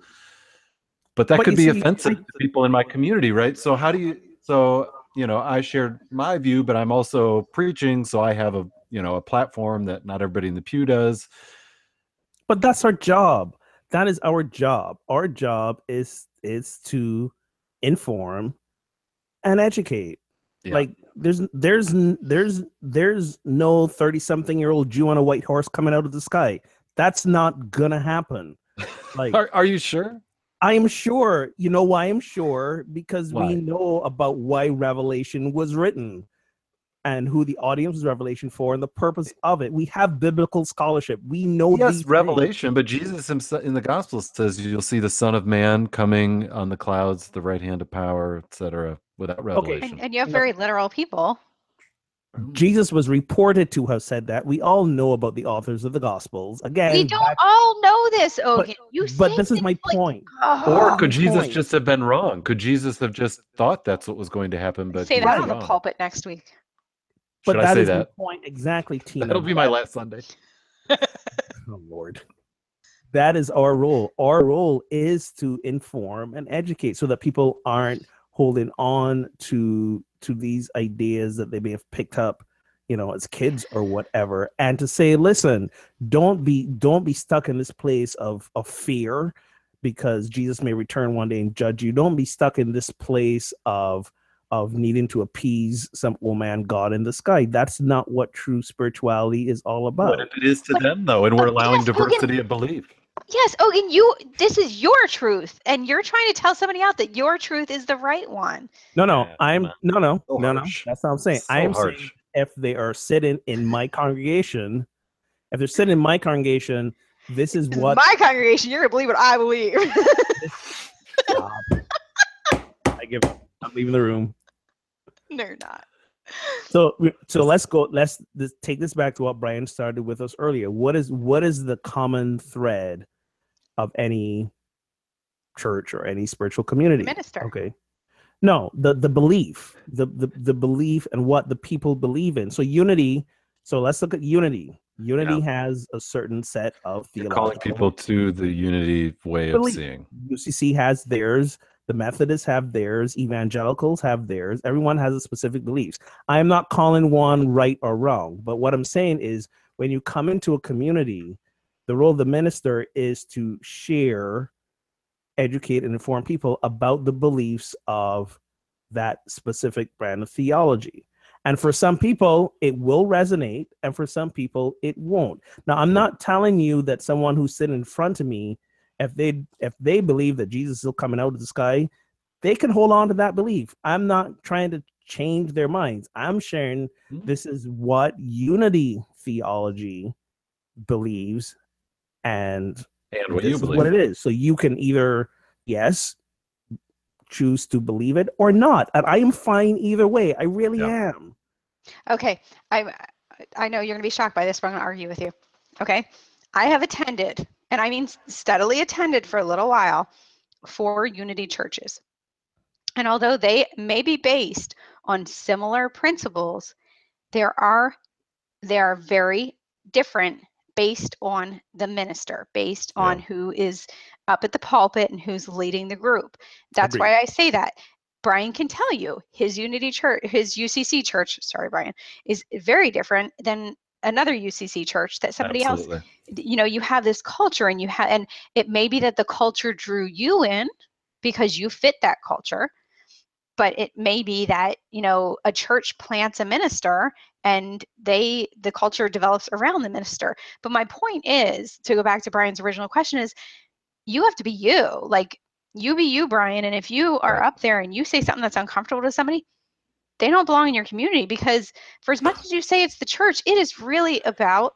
But that But could be see, offensive I- to people in my community, right? So how do you so you know i shared my view but i'm also preaching so i have a you know a platform that not everybody in the pew does. But that's our job. That is our job. Our job is is to inform and educate. Yeah. like there's there's there's there's no 30 something year old jew on a white horse coming out of the sky. That's not gonna happen. <laughs> Like are, are you sure i am sure you know why i'm sure because Why? we know about why revelation was written and who the audience was revelation for and the purpose of it. We have biblical scholarship. We know yes, these things. revelation, but Jesus himself in the gospel says you'll see the Son of Man coming on the clouds, the right hand of power, etc. Without revelation. And, and you have very literal people. Jesus was reported to have said that. We all know about the authors of the Gospels. Again, we don't back- all know this, Ogun. you but this is my like, point. oh, Or could Jesus point. just have been wrong? Could Jesus have just thought that's what was going to happen? But say that was on the pulpit next week. But Should I that say is my that? point exactly, Tina. That'll be my last Sunday. <laughs> Oh Lord. That is our role. Our role is to inform and educate so that people aren't holding on to to these ideas that they may have picked up, you know, as kids or whatever. And to say, listen, don't be don't be stuck in this place of of fear because Jesus may return one day and judge you. Don't be stuck in this place of of needing to appease some old man God in the sky. That's not what true spirituality is all about. What if it is to them though, and we're allowing diversity of belief? Yes, oh, Ogun, you this is your truth, and you're trying to tell somebody out that your truth is the right one. No, no, Yeah, I'm no, no, So no, no. That's not what I'm saying. So I am harsh. saying if they are sitting in my congregation, if they're sitting in my congregation, this is This is what. my congregation, you're gonna believe what I believe. Stop. <laughs> I give up. I'm leaving the room. no, you're not. So, so let's go. Let's this, take this back to what Brian started with us earlier. What is what is the common thread of any church or any spiritual community? Minister. Okay. No, the the belief, the the the belief and what the people believe in. So unity. So let's look at unity. Unity has a certain set of You're calling people to the unity way of seeing. UCC has theirs. The Methodists have theirs. Evangelicals have theirs. Everyone has a specific beliefs. I am not calling one right or wrong, but what I'm saying is when you come into a community, the role of the minister is to share, educate, and inform people about the beliefs of that specific brand of theology. And for some people, it will resonate, and for some people, it won't. Now, I'm not telling you that someone who's sitting in front of me if they if they believe that Jesus is still coming out of the sky, they can hold on to that belief. I'm not trying to change their minds. I'm sharing Hmm. this is what unity theology believes, and And what this you is believe. what it is. So you can either yes choose to believe it or not, and I am fine either way. I really Yeah. am. Okay, I I know you're gonna be shocked by this, but I'm gonna argue with you. Okay, I have attended, and I mean steadily attended for a little while, four Unity churches, and although they may be based on similar principles, there are they are very different based on the minister, based Yeah. on who is up at the pulpit and who's leading the group. That's Agreed. why I say that. Brian can tell you his Unity Church, his UCC church, sorry, Brian, is very different than another UCC church that somebody else you know you have this culture and you have and it may be that the culture drew you in because you fit that culture but it may be that you know a church plants a minister and they the culture develops around the minister. But my point is to go back to brian's original question is you have to be you. Like you be you brian and if you are up there and you say something that's uncomfortable to somebody they don't belong in your community because for as much as you say it's the church it is really about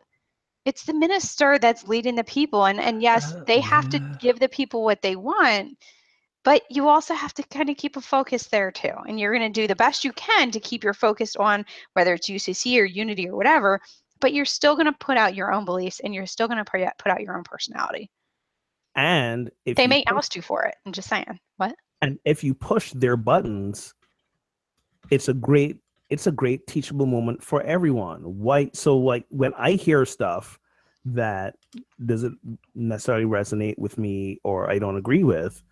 it's the minister that's leading the people and and yes Uh, they have to give the people what they want but you also have to kind of keep a focus there too and you're going to do the best you can to keep your focus on whether it's ucc or unity or whatever but you're still going to put out your own beliefs and you're still going to put out- put out your own personality. And if they may push- oust you for it i'm just saying what? And if you push their buttons it's a great it's a great teachable moment for everyone. Why so like when i hear stuff that doesn't necessarily resonate with me or i don't agree with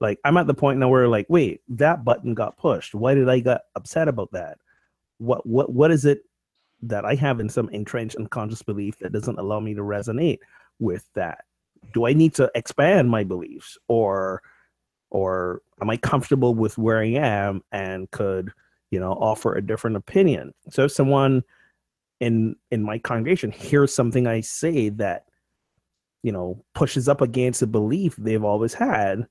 like i'm at the point now where like wait that button got pushed. Why did i get upset about that? What what what is it that i have in some entrenched unconscious belief that doesn't allow me to resonate with that? Do i need to expand my beliefs or or am I comfortable with where I am and could, you know, offer a different opinion? So if someone in in my congregation hears something I say that, you know, pushes up against a belief they've always had,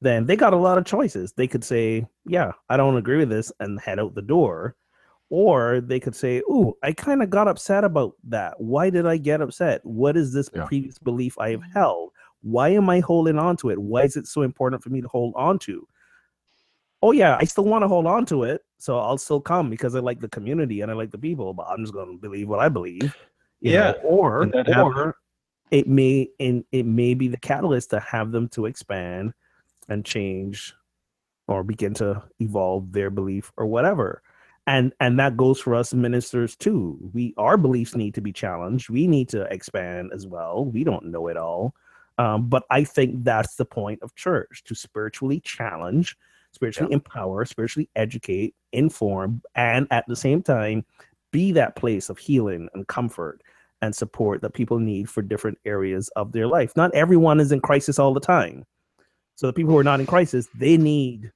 then they got a lot of choices. They could say, "Yeah, I don't agree with this," and head out the door, or they could say, "Ooh, I kind of got upset about that. Why did I get upset? What is this Yeah. previous belief I have mm-hmm. held? Why am I holding on to it? Why is it so important for me to hold on to?" Oh yeah, I still want to hold on to it, so I'll still come because I like the community and I like the people. But I'm just going to believe what I believe. Yeah, know, or and that happens. or it may and it may be the catalyst to have them to expand and change or begin to evolve their belief or whatever and and that goes for us ministers too we our beliefs need to be challenged we need to expand as well we don't know it all um, but i think that's the point of church to spiritually challenge spiritually empower spiritually educate inform and at the same time be that place of healing and comfort and support that people need for different areas of their life. Not everyone is in crisis all the time. So the people who are not in crisis they need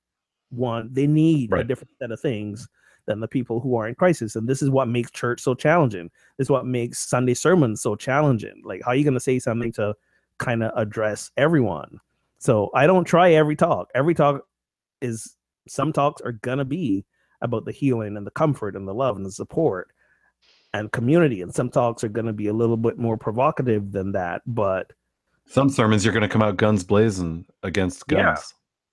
one they need a different set of things than the people who are in crisis. And this is what makes church so challenging. This is what makes sunday sermons so challenging. Like how are you going to say something to kind of address everyone? So i don't try every talk. Every talk is some talks are going to be about the healing and the comfort and the love and the support and community and some talks are going to be a little bit more provocative than that but Some sermons you're going to come out guns blazing against guns. Yeah.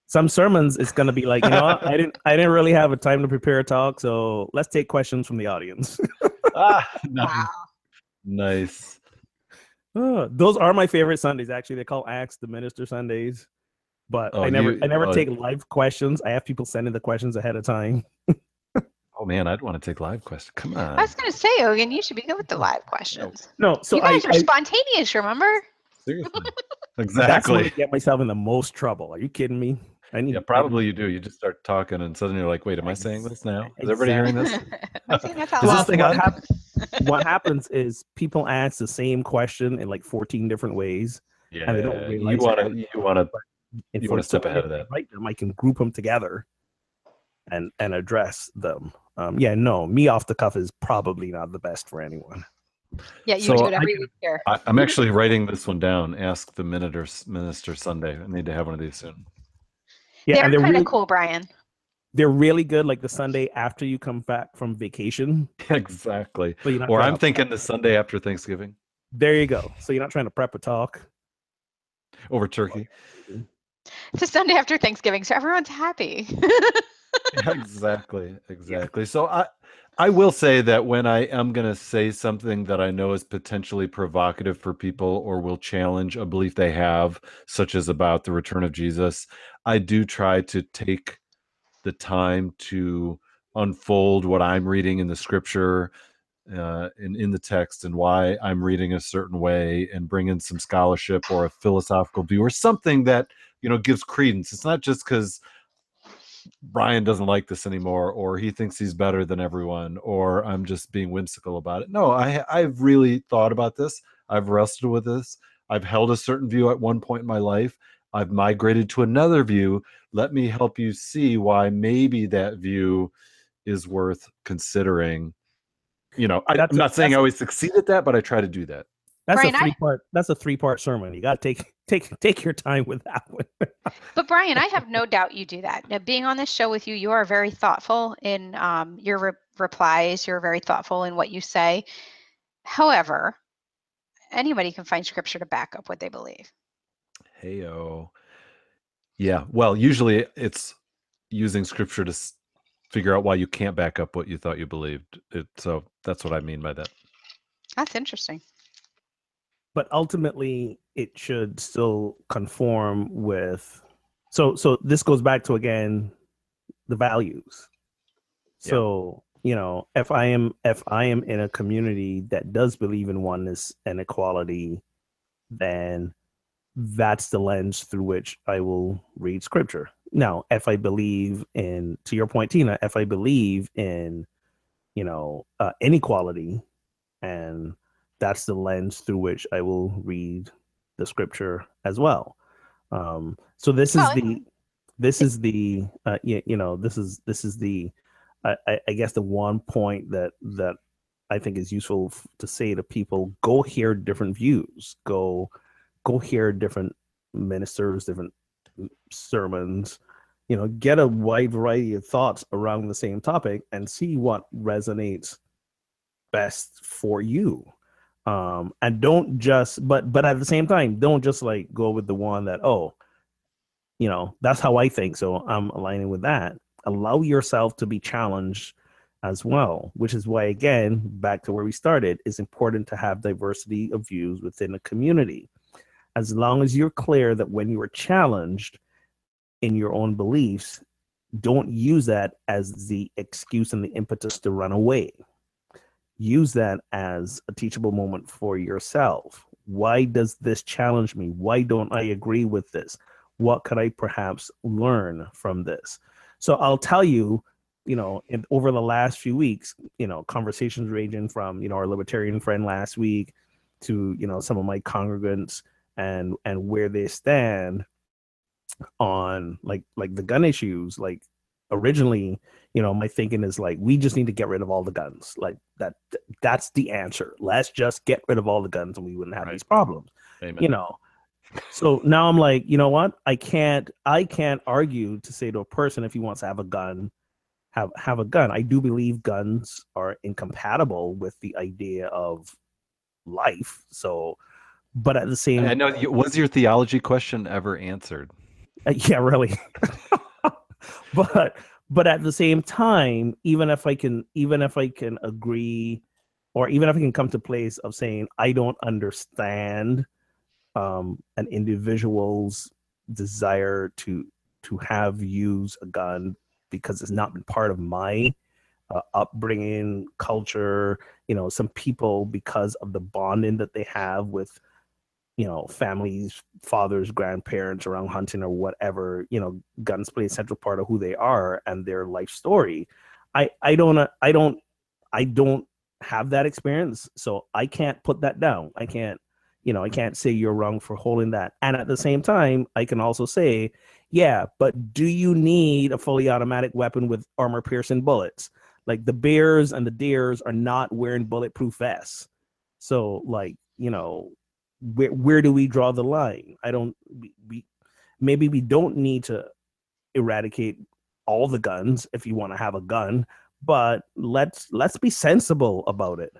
some sermons it's going to be like you know what? i didn't i didn't really have a time to prepare a talk so let's take questions from the audience <laughs> ah, nice. Wow. nice. Uh, those are my favorite sundays actually they call acts the minister sundays but Oh, i never you- i never oh. take live questions i have people sending the questions ahead of time <laughs> Oh man, I'd want to take live questions. Come on. I was going to say, Ogun, you should be good with the live questions. no so you I, guys are I spontaneous, remember? Seriously. <laughs> that's when I exactly. get myself in the most trouble are you kidding me i need Yeah, probably you do. You just start talking and suddenly you're like, wait, am I saying this now? Is everybody hearing this? <laughs> I think that's how Is this well- thing what, hap- what happens is people ask the same question in like 14 different ways Yeah. they don't You want to, you want to, and You for wanna step ahead of that. write them i can group them together and and address them um yeah no me off the cuff is probably not the best for anyone yeah, you So do it every can- week here. I, I'm actually writing this one down. Ask the minister, minister Sunday. I need to have one of these soon. yeah they're they're kind of really, cool, Brian. they're really good like the sunday after you come back from vacation <laughs> exactly. so Or I'm thinking the Sunday after Thanksgiving there you go so you're not trying to prep a talk over turkey. It's a Sunday after Thanksgiving, so everyone's happy. <laughs> exactly exactly so i i will say that when i am going to say something that i know is potentially provocative for people or will challenge a belief they have such as about the return of jesus i do try to take the time to unfold what i'm reading in the scripture uh, in, in the text and why i'm reading a certain way and bring in some scholarship or a philosophical view or something that you know gives credence it's not just because Brian doesn't like this anymore, or he thinks he's better than everyone, or I'm just being whimsical about it. No, I I've really thought about this. I've wrestled with this. I've held a certain view at one point in my life. I've migrated to another view. Let me help you see why maybe that view is worth considering. You know, I, That's I'm a- not saying I that's- always succeed at that, but I try to do that. that's Brian, a I- three part that's a three part sermon you got to take <laughs> take take your time with that one <laughs> But Brian, I have no doubt you do that. Now, being on this show with you, you are very thoughtful in um, your re- replies. You're very thoughtful in what you say. However, anybody can find scripture to back up what they believe. Heyo. Yeah. Well, usually it's using scripture to s- figure out why you can't back up what you thought you believed. It, so that's what I mean by that. That's interesting. but ultimately it should still conform with so so this goes back to again the values Yeah. so you know if i am if i am in a community that does believe in oneness and equality then that's the lens through which i will read scripture now if i believe in to your point tina if i believe in you know uh, inequality and that's the lens through which I will read the scripture as well. Um, so this is the this is the uh, you, you know this is this is the I, I- guess the one point that that I think is useful to say to people: go hear different views, go go hear different ministers, different sermons, you know get a wide variety of thoughts around the same topic and see what resonates best for you. Um and don't just but but at the same time don't just like go with the one that oh you know that's how i think so i'm aligning with that. Allow yourself to be challenged as well which is why again back to where we started it's important to have diversity of views within a community as long as you're clear that when you are challenged in your own beliefs don't use that as the excuse and the impetus to run away use that as a teachable moment for yourself. Why does this challenge me? Why don't I agree with this? What could I perhaps learn from this? So I'll tell you, you know, in, over the last few weeks, you know, conversations ranging from, you know, our libertarian friend last week to, you know, some of my congregants and and where they stand on like like the gun issues like originally you know my thinking is like we just need to get rid of all the guns. Like that that's the answer. Let's just get rid of all the guns and we wouldn't have right. these problems Amen. you know? So now i'm like you know what? I can't i can't argue to say to a person if he wants to have a gun have have a gun. I do believe guns are incompatible with the idea of life. So but at the same i know was your theology question ever answered? Uh, yeah really. <laughs> But but at the same time even if i can even if i can agree or even if i can come to place of saying i don't understand um, an individual's desire to to have use a gun because it's not been part of my uh, upbringing culture you know some people because of the bonding that they have with you know families fathers grandparents around hunting or whatever you know guns play a central part of who they are and their life story. I i don't uh, i don't i don't have that experience so i can't put that down. I can't you know i can't say you're wrong for holding that. And at the same time i can also say yeah but do you need a fully automatic weapon with armor piercing bullets? Like the bears and the deers are not wearing bulletproof vests. So like you know where where do we draw the line? I don't we, we maybe we don't need to eradicate all the guns if you want to have a gun, but let's let's be sensible about it.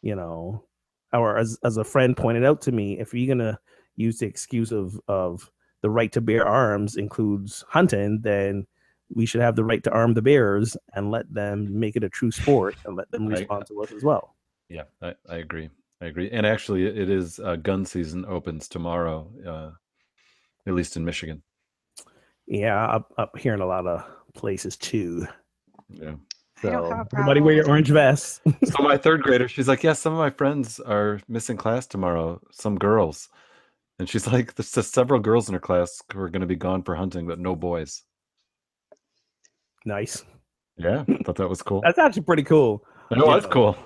You know, or as as a friend pointed out to me, if you're gonna use the excuse of of the right to bear arms includes hunting, then we should have the right to arm the bears and let them make it a true sport and let them respond to us as well. Yeah, I, I agree. I agree. And actually, it is uh, gun season opens tomorrow, uh, at least in Michigan. Yeah, up, up here in a lot of places too. Yeah. So everybody wear your orange vests. <laughs> so my third grader, she's like, "Yeah, some of my friends are missing class tomorrow. Some girls." And she's <laughs> like, "There's several girls in her class who are going to be gone for hunting, but no boys." Nice. Yeah, thought that was cool. That's actually pretty cool. No, that's cool.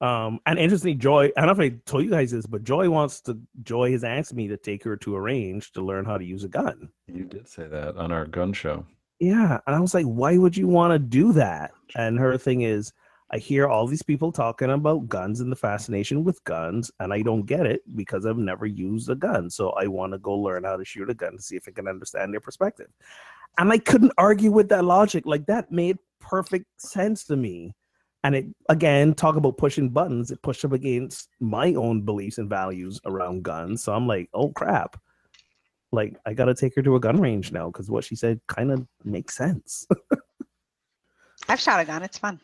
Um, and interestingly, Joy, I don't know if I told you guys this, but Joy wants to, Joy has asked me to take her to a range to learn how to use a gun. You did say that on our gun show. Yeah. And I was like, why would you want to do that? And her thing is, I hear all these people talking about guns and the fascination with guns, and I don't get it because I've never used a gun. So I want to go learn how to shoot a gun to see if I can understand their perspective. And I couldn't argue with that logic. Like that made perfect sense to me and it again talk about pushing buttons. It pushed up against my own beliefs and values around guns. So i'm like oh crap. Like i gotta take her to a gun range now because what she said kind of makes sense. <laughs> I've shot a gun. It's fun.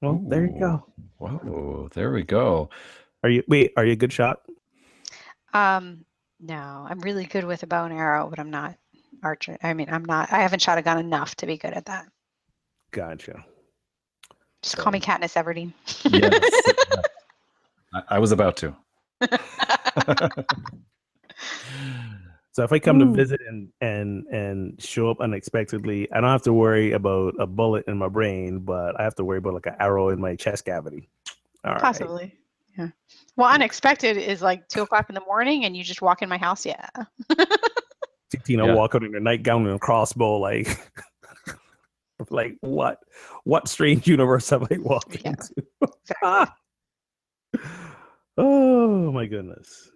Well Ooh, there you go. Whoa. There we go. Are you wait are you a good shot? Um no. I'm really good with a bow and arrow but i'm not archer i mean i'm not i haven't shot a gun enough to be good at that. Gotcha just call me Katniss Everdeen. yes. <laughs> I, I was about to. <laughs> So if I come Ooh. to visit and and and show up unexpectedly, I don't have to worry about a bullet in my brain, but I have to worry about like an arrow in my chest cavity. All Possibly. Right. Yeah. Well, unexpected is like two o'clock in the morning, and you just walk in my house. Yeah. <laughs> you know, yeah. walk out in your nightgown and a crossbow, like <laughs> like what what strange <laughs> universe have I walked yeah. into? <laughs> Oh my goodness.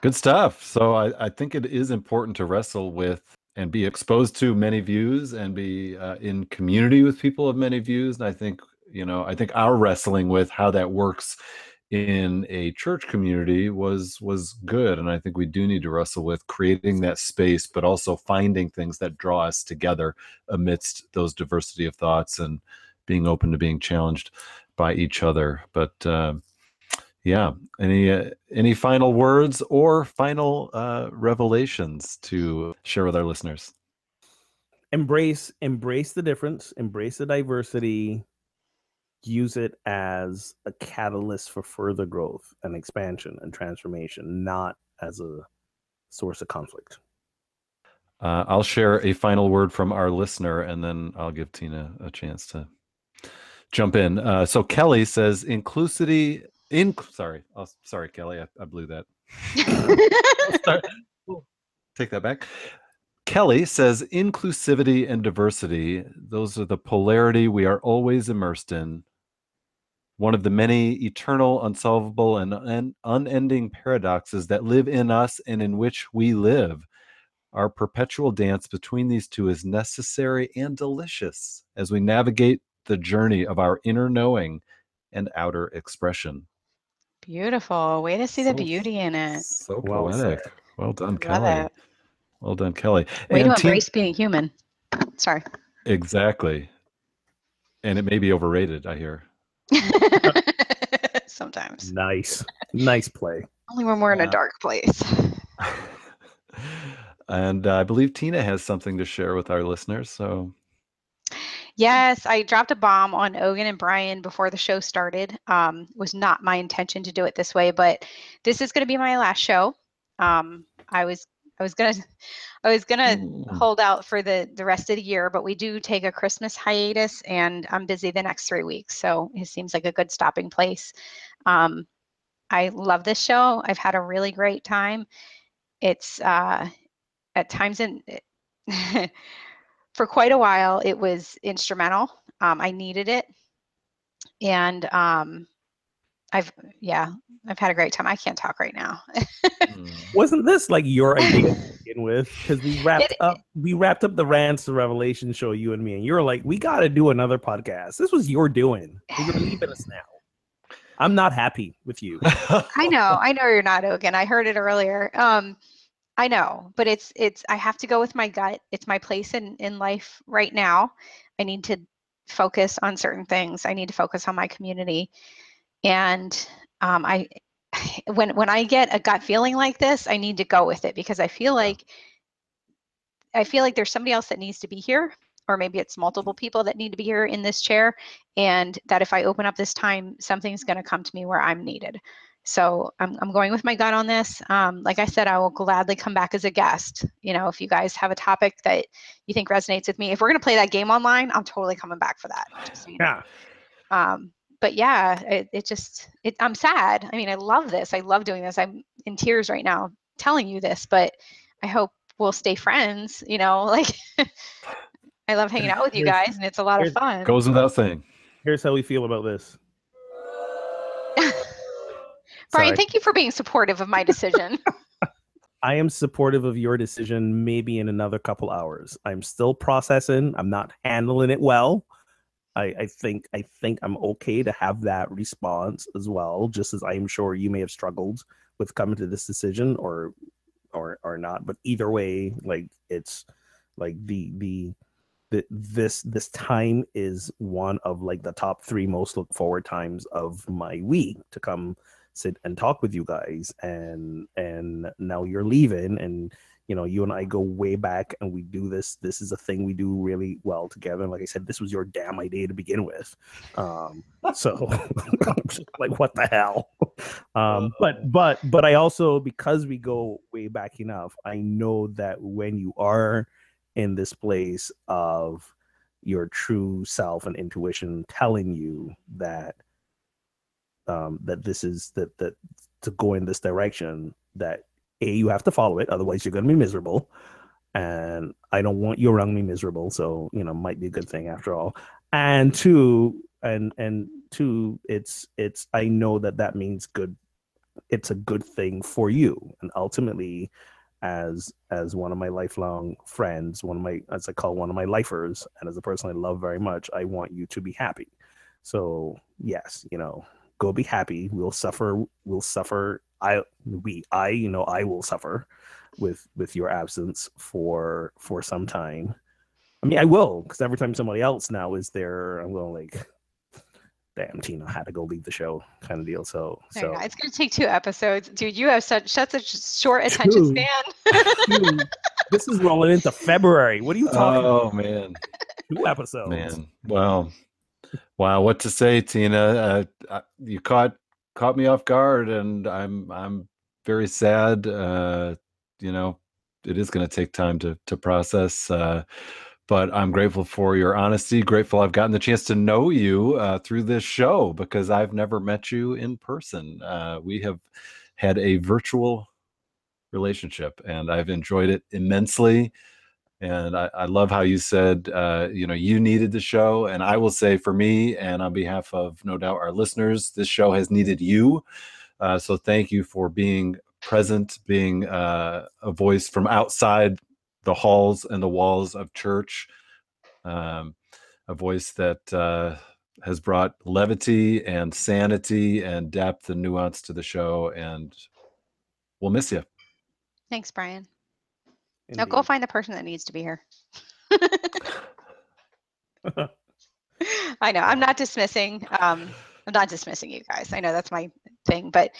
Good stuff. So I, I think it is important to wrestle with and be exposed to many views and be uh, in community with people of many views. And I think you know, I think our wrestling with how that works in a church community was was good and i think we do need to wrestle with creating that space but also finding things that draw us together amidst those diversity of thoughts and being open to being challenged by each other. But uh, yeah any uh, any final words or final uh, revelations to share with our listeners? Embrace embrace the difference embrace the diversity use it as a catalyst for further growth and expansion and transformation not as a source of conflict uh, i'll share a final word from our listener and then i'll give tina a chance to jump in uh, so kelly says inclusivity in sorry, oh, sorry, Kelly, I, I blew that. <laughs> Take that back. Kelly says inclusivity and diversity, those are the polarity we are always immersed in. One of the many eternal, unsolvable, and un- unending paradoxes that live in us and in which we live. Our perpetual dance between these two is necessary and delicious as we navigate the journey of our inner knowing and outer expression. Beautiful. Way to see so, the beauty in it. So well poetic. Said. Well done, Kelly. It. Well done, Kelly. Way and to embrace being human. Sorry. Exactly. And it may be overrated, I hear. <laughs> Sometimes. Nice. Nice play. Only when we're in a dark place. <laughs> and uh, I believe Tina has something to share with our listeners. So Yes, I dropped a bomb on Ogun and Brian before the show started. Um, was not my intention to do it this way, but this is going to be my last show. Um, I was I was gonna <laughs> I was gonna mm. hold out for the the rest of the year, but we do take a Christmas hiatus, and I'm busy the next three weeks, so it seems like a good stopping place. Um, I love this show. I've had a really great time. It's uh, at times in <laughs> for quite a while, it was instrumental. Um, I needed it. And um, I've, yeah, I've had a great time. I can't talk right now. Hmm. Wasn't this like your idea to <laughs> begin with? Because we wrapped it, up, we wrapped up the rants, the revelation show, you and me, and you're like, we got to do another podcast. This was your doing. You're leaving us <sighs> now. I'm not happy with you. I know, I know you're not, Ogun. I heard it earlier. Um, I know, but it's it's I have to go with my gut. It's my place in in life right now. I need to focus on certain things. I need to focus on my community. And um, I <sighs> when when I get a gut feeling like this, I need to go with it because I feel like I feel like there's somebody else that needs to be here or maybe it's multiple people that need to be here in this chair and that if I open up this time something's going to come to me where I'm needed. So I'm, I'm going with my gut on this. Um, like I said, I will gladly come back as a guest. You know, if you guys have a topic that you think resonates with me, if we're going to play that game online, I'm totally coming back for that. So you know. Yeah. Um, but yeah, it, it just, it, I'm sad. I mean, I love this. I love doing this. I'm in tears right now telling you this, but I hope we'll stay friends. You know, <laughs> like I love hanging out with you guys and it's a lot of fun. Goes without saying. Here's how we feel about this. <laughs> Brian, Sorry. thank you for being supportive of my decision. <laughs> I am supportive of your decision maybe in another couple hours. I'm still processing. I'm not handling it well. I, I think I think I'm okay to have that response as well, just as I'm sure you may have struggled with coming to this decision or or or not. But either way, like it's like the the the this this time is one of like the top three most look forward times of my week to come sit and talk with you guys and and now you're leaving and you know you and i go way back and we do this this is a thing we do really well together. And like i said this was your damn idea to begin with. Um so <laughs> like what the hell? Um but but but i also because we go way back enough i know that when you are in this place of your true self and intuition telling you that um, that this is that that to go in this direction that a you have to follow it otherwise you're going to be miserable and i don't want you around me miserable so you know might be a good thing after all and two and and two it's it's i know that that means good it's a good thing for you and ultimately as as one of my lifelong friends, one of my as I call one of my lifers, and as a person I love very much, I want you to be happy. So yes, you know, go be happy. We'll suffer. We'll suffer. I we I you know I will suffer with with your absence for for some time. I mean, I will because every time somebody else now is there, I'm going like, damn, Tina had to go leave the show, kind of deal. So, There so go. It's gonna take two episodes, dude. You have such such a short attention Two. span. Dude, this is rolling into February. What are you talking? Oh man. Two episodes. man. Wow, wow. What to say, Tina? Uh, uh, you caught caught me off guard, and I'm I'm very sad. Uh, you know, it is going to take time to to process. Uh, but I'm grateful for your honesty. Grateful I've gotten the chance to know you uh, through this show because I've never met you in person. Uh, we have had a virtual relationship, and I've enjoyed it immensely. And I, I love how you said, uh, you know, you needed the show. And I will say for me, and on behalf of no doubt our listeners, this show has needed you. Uh, so thank you for being present, being uh, a voice from outside the halls and the walls of church, um, a voice that uh, has brought levity and sanity and depth and nuance to the show. And we'll miss you. Thanks, Brian. Now go Indeed. find the person that needs to be here. I know. I'm not dismissing. Um, I'm not dismissing you guys. I know that's my thing, but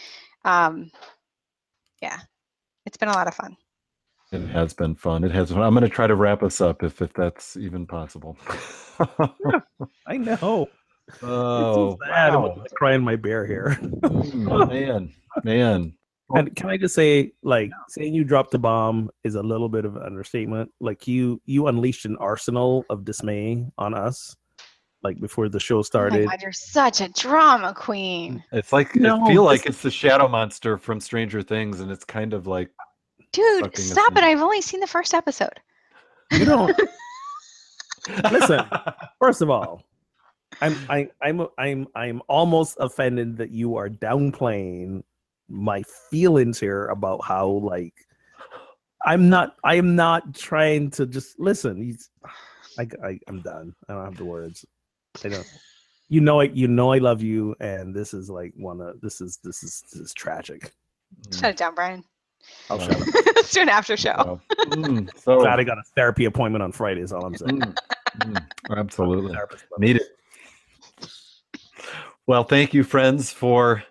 um, yeah, it's been a lot of fun. It has been fun. It has. I'm going to try to wrap us up if if that's even possible. I know. oh, it's so sad. I'm wow. gonna cry in my bear here. Mm, man, man. And can I just say, like, saying you dropped the bomb is a little bit of an understatement. Like you, you unleashed an arsenal of dismay on us, like before the show Oh my started. God, you're such a drama queen, It's like No, I feel this like it's the shadow monster from Stranger Things, and it's kind of like dude. Stop it! I've only seen the first episode. you don't. <laughs> Listen. First of all, I'm, I, I'm, I'm, I'm almost offended that you are downplaying my feelings here about how like I'm not. I am not trying to just listen. He's, I, I, I'm done. I don't have the words. I don't. You know it. You know I love you, and this is like one of this is this is this is tragic. Shut it down, Brian. I'll Wow. <laughs> shut up. Let's do an after show. Wow. Mm, so Glad I got a therapy appointment on Friday. Is all I'm saying. mm, mm, absolutely. Need it. Well, thank you, friends, for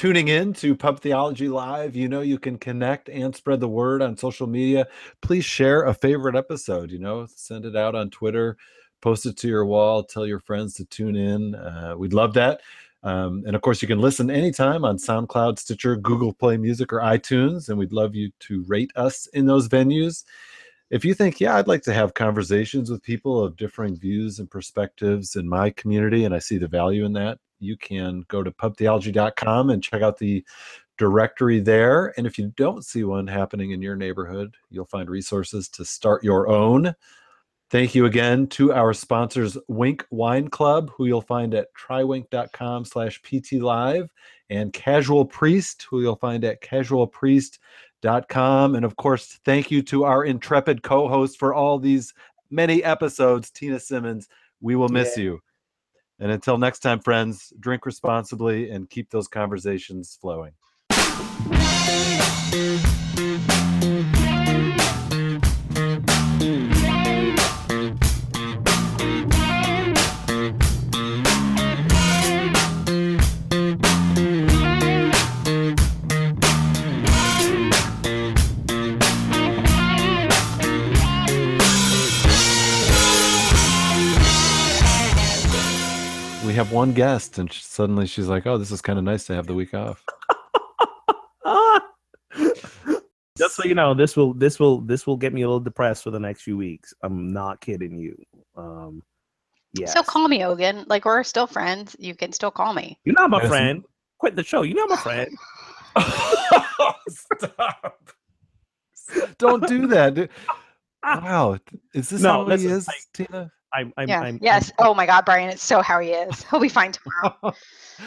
tuning in to Pub Theology Live. You know, you can connect and spread the word on social media. Please share a favorite episode, you know, send it out on Twitter, post it to your wall, tell your friends to tune in. Uh, we'd love that. Um, and of course, you can listen anytime on SoundCloud, Stitcher, Google Play Music, or iTunes. And we'd love you to rate us in those venues if you think, yeah, I'd like to have conversations with people of differing views and perspectives in my community, and I see the value in that, you can go to pubtheology.com and check out the directory there. And if you don't see one happening in your neighborhood, you'll find resources to start your own. Thank you again to our sponsors, Winc Wine Club, who you'll find at trywinc.com slash ptlive, and Casual Priest, who you'll find at casualpriest.com. And of course, thank you to our intrepid co-host for all these many episodes, Tina Simmons. We will miss you. And until next time, friends, drink responsibly and keep those conversations flowing. Have one guest, and sh- suddenly she's like, "Oh, this is kind of nice to have the week off." <laughs> Just so you know, this will this will this will get me a little depressed for the next few weeks. I'm not kidding you. Um, yeah. So call me Ogun. Like we're still friends. You can still call me. You're not my Yes. friend. Quit the show. You're not my <laughs> friend. Stop! <laughs> Don't do that. Wow, is this No, how he listen, is, I- Tina? I'm. I'm, yeah. I'm yes. oh my God, Brian. It's so how he is. <laughs> He'll be fine tomorrow.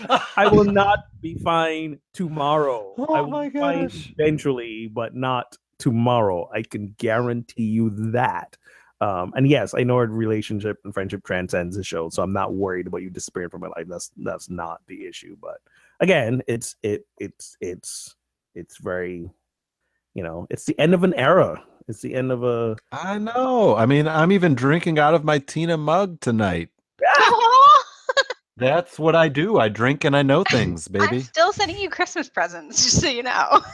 <laughs> I will not be fine tomorrow. I Oh will my be fine gosh. eventually, but not tomorrow. I can guarantee you that. Um, and yes, I know our relationship and friendship transcends the show, so I'm not worried about you disappearing from my life. That's that's not the issue. But again, it's it it's it's it's very, you know, it's the end of an era. It's the end of a. I know. I mean, I'm even drinking out of my Tina mug tonight. <laughs> That's what I do. I drink and I know things, I'm baby. still sending you Christmas presents, just so you know. <laughs>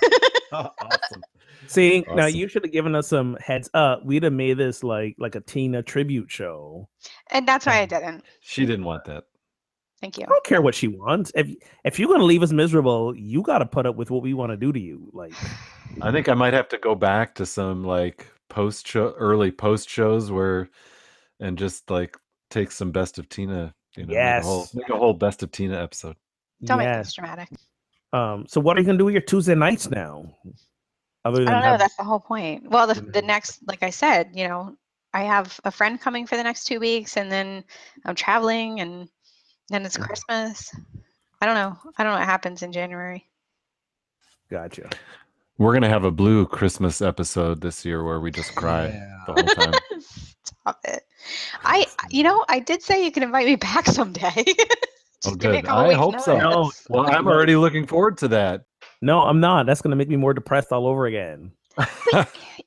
Oh, awesome. See, now you should have given us some heads up. We'd have made this like like a Tina tribute show. and that's why I didn't. She didn't want that. Thank you. I don't care what she wants. If if you're gonna leave us miserable, you got to put up with what we want to do to you. Like, <sighs> I think I might have to go back to some like post show, early post shows where, and just like take some best of Tina. You know, make a whole, Yes. make a whole best of Tina episode. Don't make this dramatic. Um. So what are you gonna do with your Tuesday nights now? Other I don't know. have- That's the whole point. Well, the, the next, like I said, you know, I have a friend coming for the next two weeks, and then I'm traveling, and then it's. Christmas. I don't know. I don't know what happens in January. gotcha. We're gonna have a blue Christmas episode this year where we just cry the whole time. <laughs> Stop it. I, you know, I did say you can invite me back someday. <laughs> Oh, Just give me a good. I weeks hope so. No. Well, I'm already looking forward to that. No, I'm not. That's gonna make me more depressed all over again. <laughs>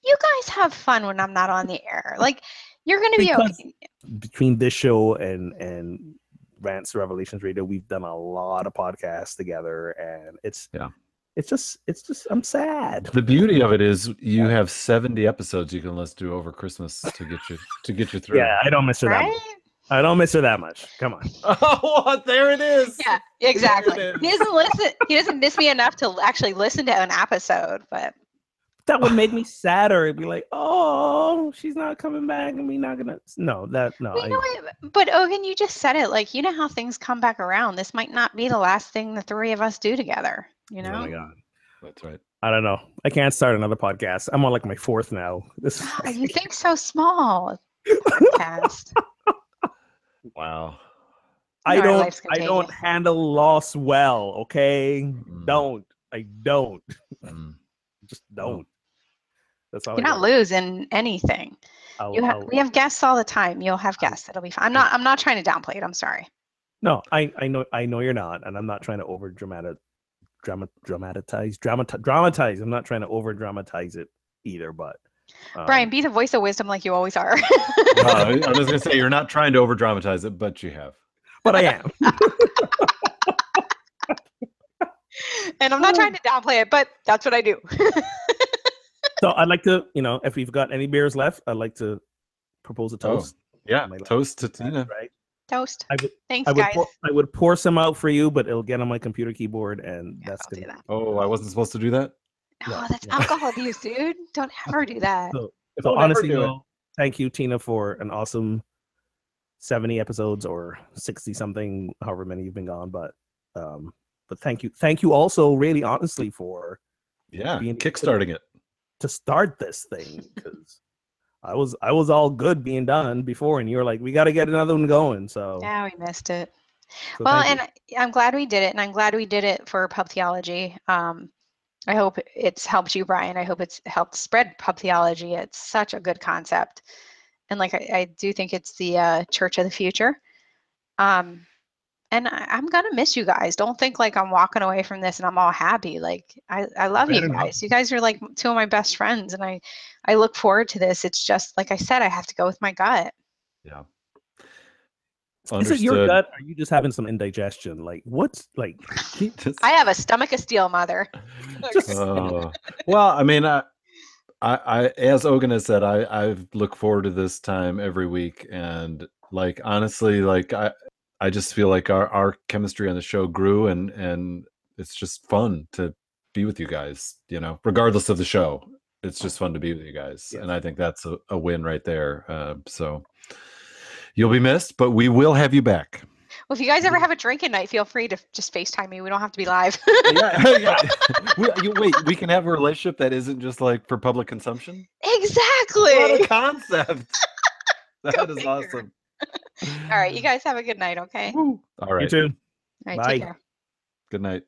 You guys have fun when I'm not on the air. Like, you're gonna be Because- okay. Between this show and and Rants to Revelations Radio, we've done a lot of podcasts together, and it's Yeah. it's just it's just I'm sad. The beauty of it is you have 70 episodes you can listen to over Christmas to get you to get you through. Yeah, I don't miss her that. Right? Much. I don't miss her that much. Come on. <laughs> Oh, there it is. Yeah, exactly. it He doesn't listen. He doesn't miss me enough to actually listen to an episode. But That would make <laughs> me sadder. It'd be like, oh, she's not coming back, and we not gonna. No, that no. you I, know what? But Ogun, you just said it. Like you know how things come back around. This might not be the last thing the three of us do together. You know. oh my god. That's right. I don't know. I can't start another podcast. I'm on like my fourth now. This. You think <laughs> so small? Podcast. Wow. I Our don't. I don't handle loss well. Okay. Mm. Don't. I don't. Mm. <laughs> Just don't. That's all. You're not losing anything. I'll- You have. I'll- We have guests all the time. You'll have guests. It'll be fine. I'm not. I'm not trying to downplay it. I'm sorry. No, I, I know I know you're not, and I'm not trying to over dramatic, drama, dramatize, dramatize, dramatize. I'm not trying to over dramatize it either. But um, Brian, be the voice of wisdom like you always are. Uh, I was gonna <laughs> say you're not trying to over dramatize it, but you have. but I am. <laughs> and I'm not trying to downplay it, but that's what I do. <laughs> so I'd like to, you know, if we've got any beers left, I'd like to propose a Oh, toast. Yeah. My Toast to Tina. Right? Toast. I would, Thanks, I would, guys. pour, I would pour some out for you, but it'll get on my computer keyboard, and Yeah, that's I'll do gonna. that. Oh, I wasn't supposed to do that. No, Yeah, that's yeah. alcohol abuse, dude. Don't <laughs> ever do that. So, so honestly, do though, thank you, Tina, for an awesome seventy episodes or sixty something, however many you've been gone. But, um, but thank you, thank you also, really honestly, for Yeah. Being- Kickstarting it. To start this thing because I was I was all good being done before, and you were like, we got to get another one going. So, Yeah, we missed it. so well, and I- I'm glad we did it, and I'm glad we did it for pub theology. Um, I hope it's helped you, Brian. I hope it's helped spread pub theology. It's such a good concept, and like I, I do think it's the uh, church of the future. Um, and I, I'm gonna miss you guys. Don't think like I'm walking away from this and I'm all happy. Like I, I love Fair you enough. guys. You guys are like two of my best friends, and I, I look forward to this. It's just like I said, I have to go with my gut. Yeah. you. Is it your Understood. gut? Or are you just having some indigestion? Like, what's like? Just- <laughs> I have a stomach of steel, mother. <laughs> Just- Oh. well, I mean, I, I, I, as Ogun has said, I, I look forward to this time every week, and like honestly, like I, I just feel like our our chemistry on the show grew, and and it's just fun to be with you guys. You know, regardless of the show, it's just fun to be with you guys, Yes. and I think that's a, a win right there. Uh, so you'll be missed, but we will have you back. Well, if you guys ever have a drinking night, feel free to just FaceTime me. We don't have to be live. yeah, <laughs> yeah. <laughs> We, you, wait, we can have a relationship that isn't just like for public consumption. What exactly. a concept! <laughs> That Go is figure. awesome. All right, you guys have a good night, okay? All All right. You too. right, Bye. take care. Good night.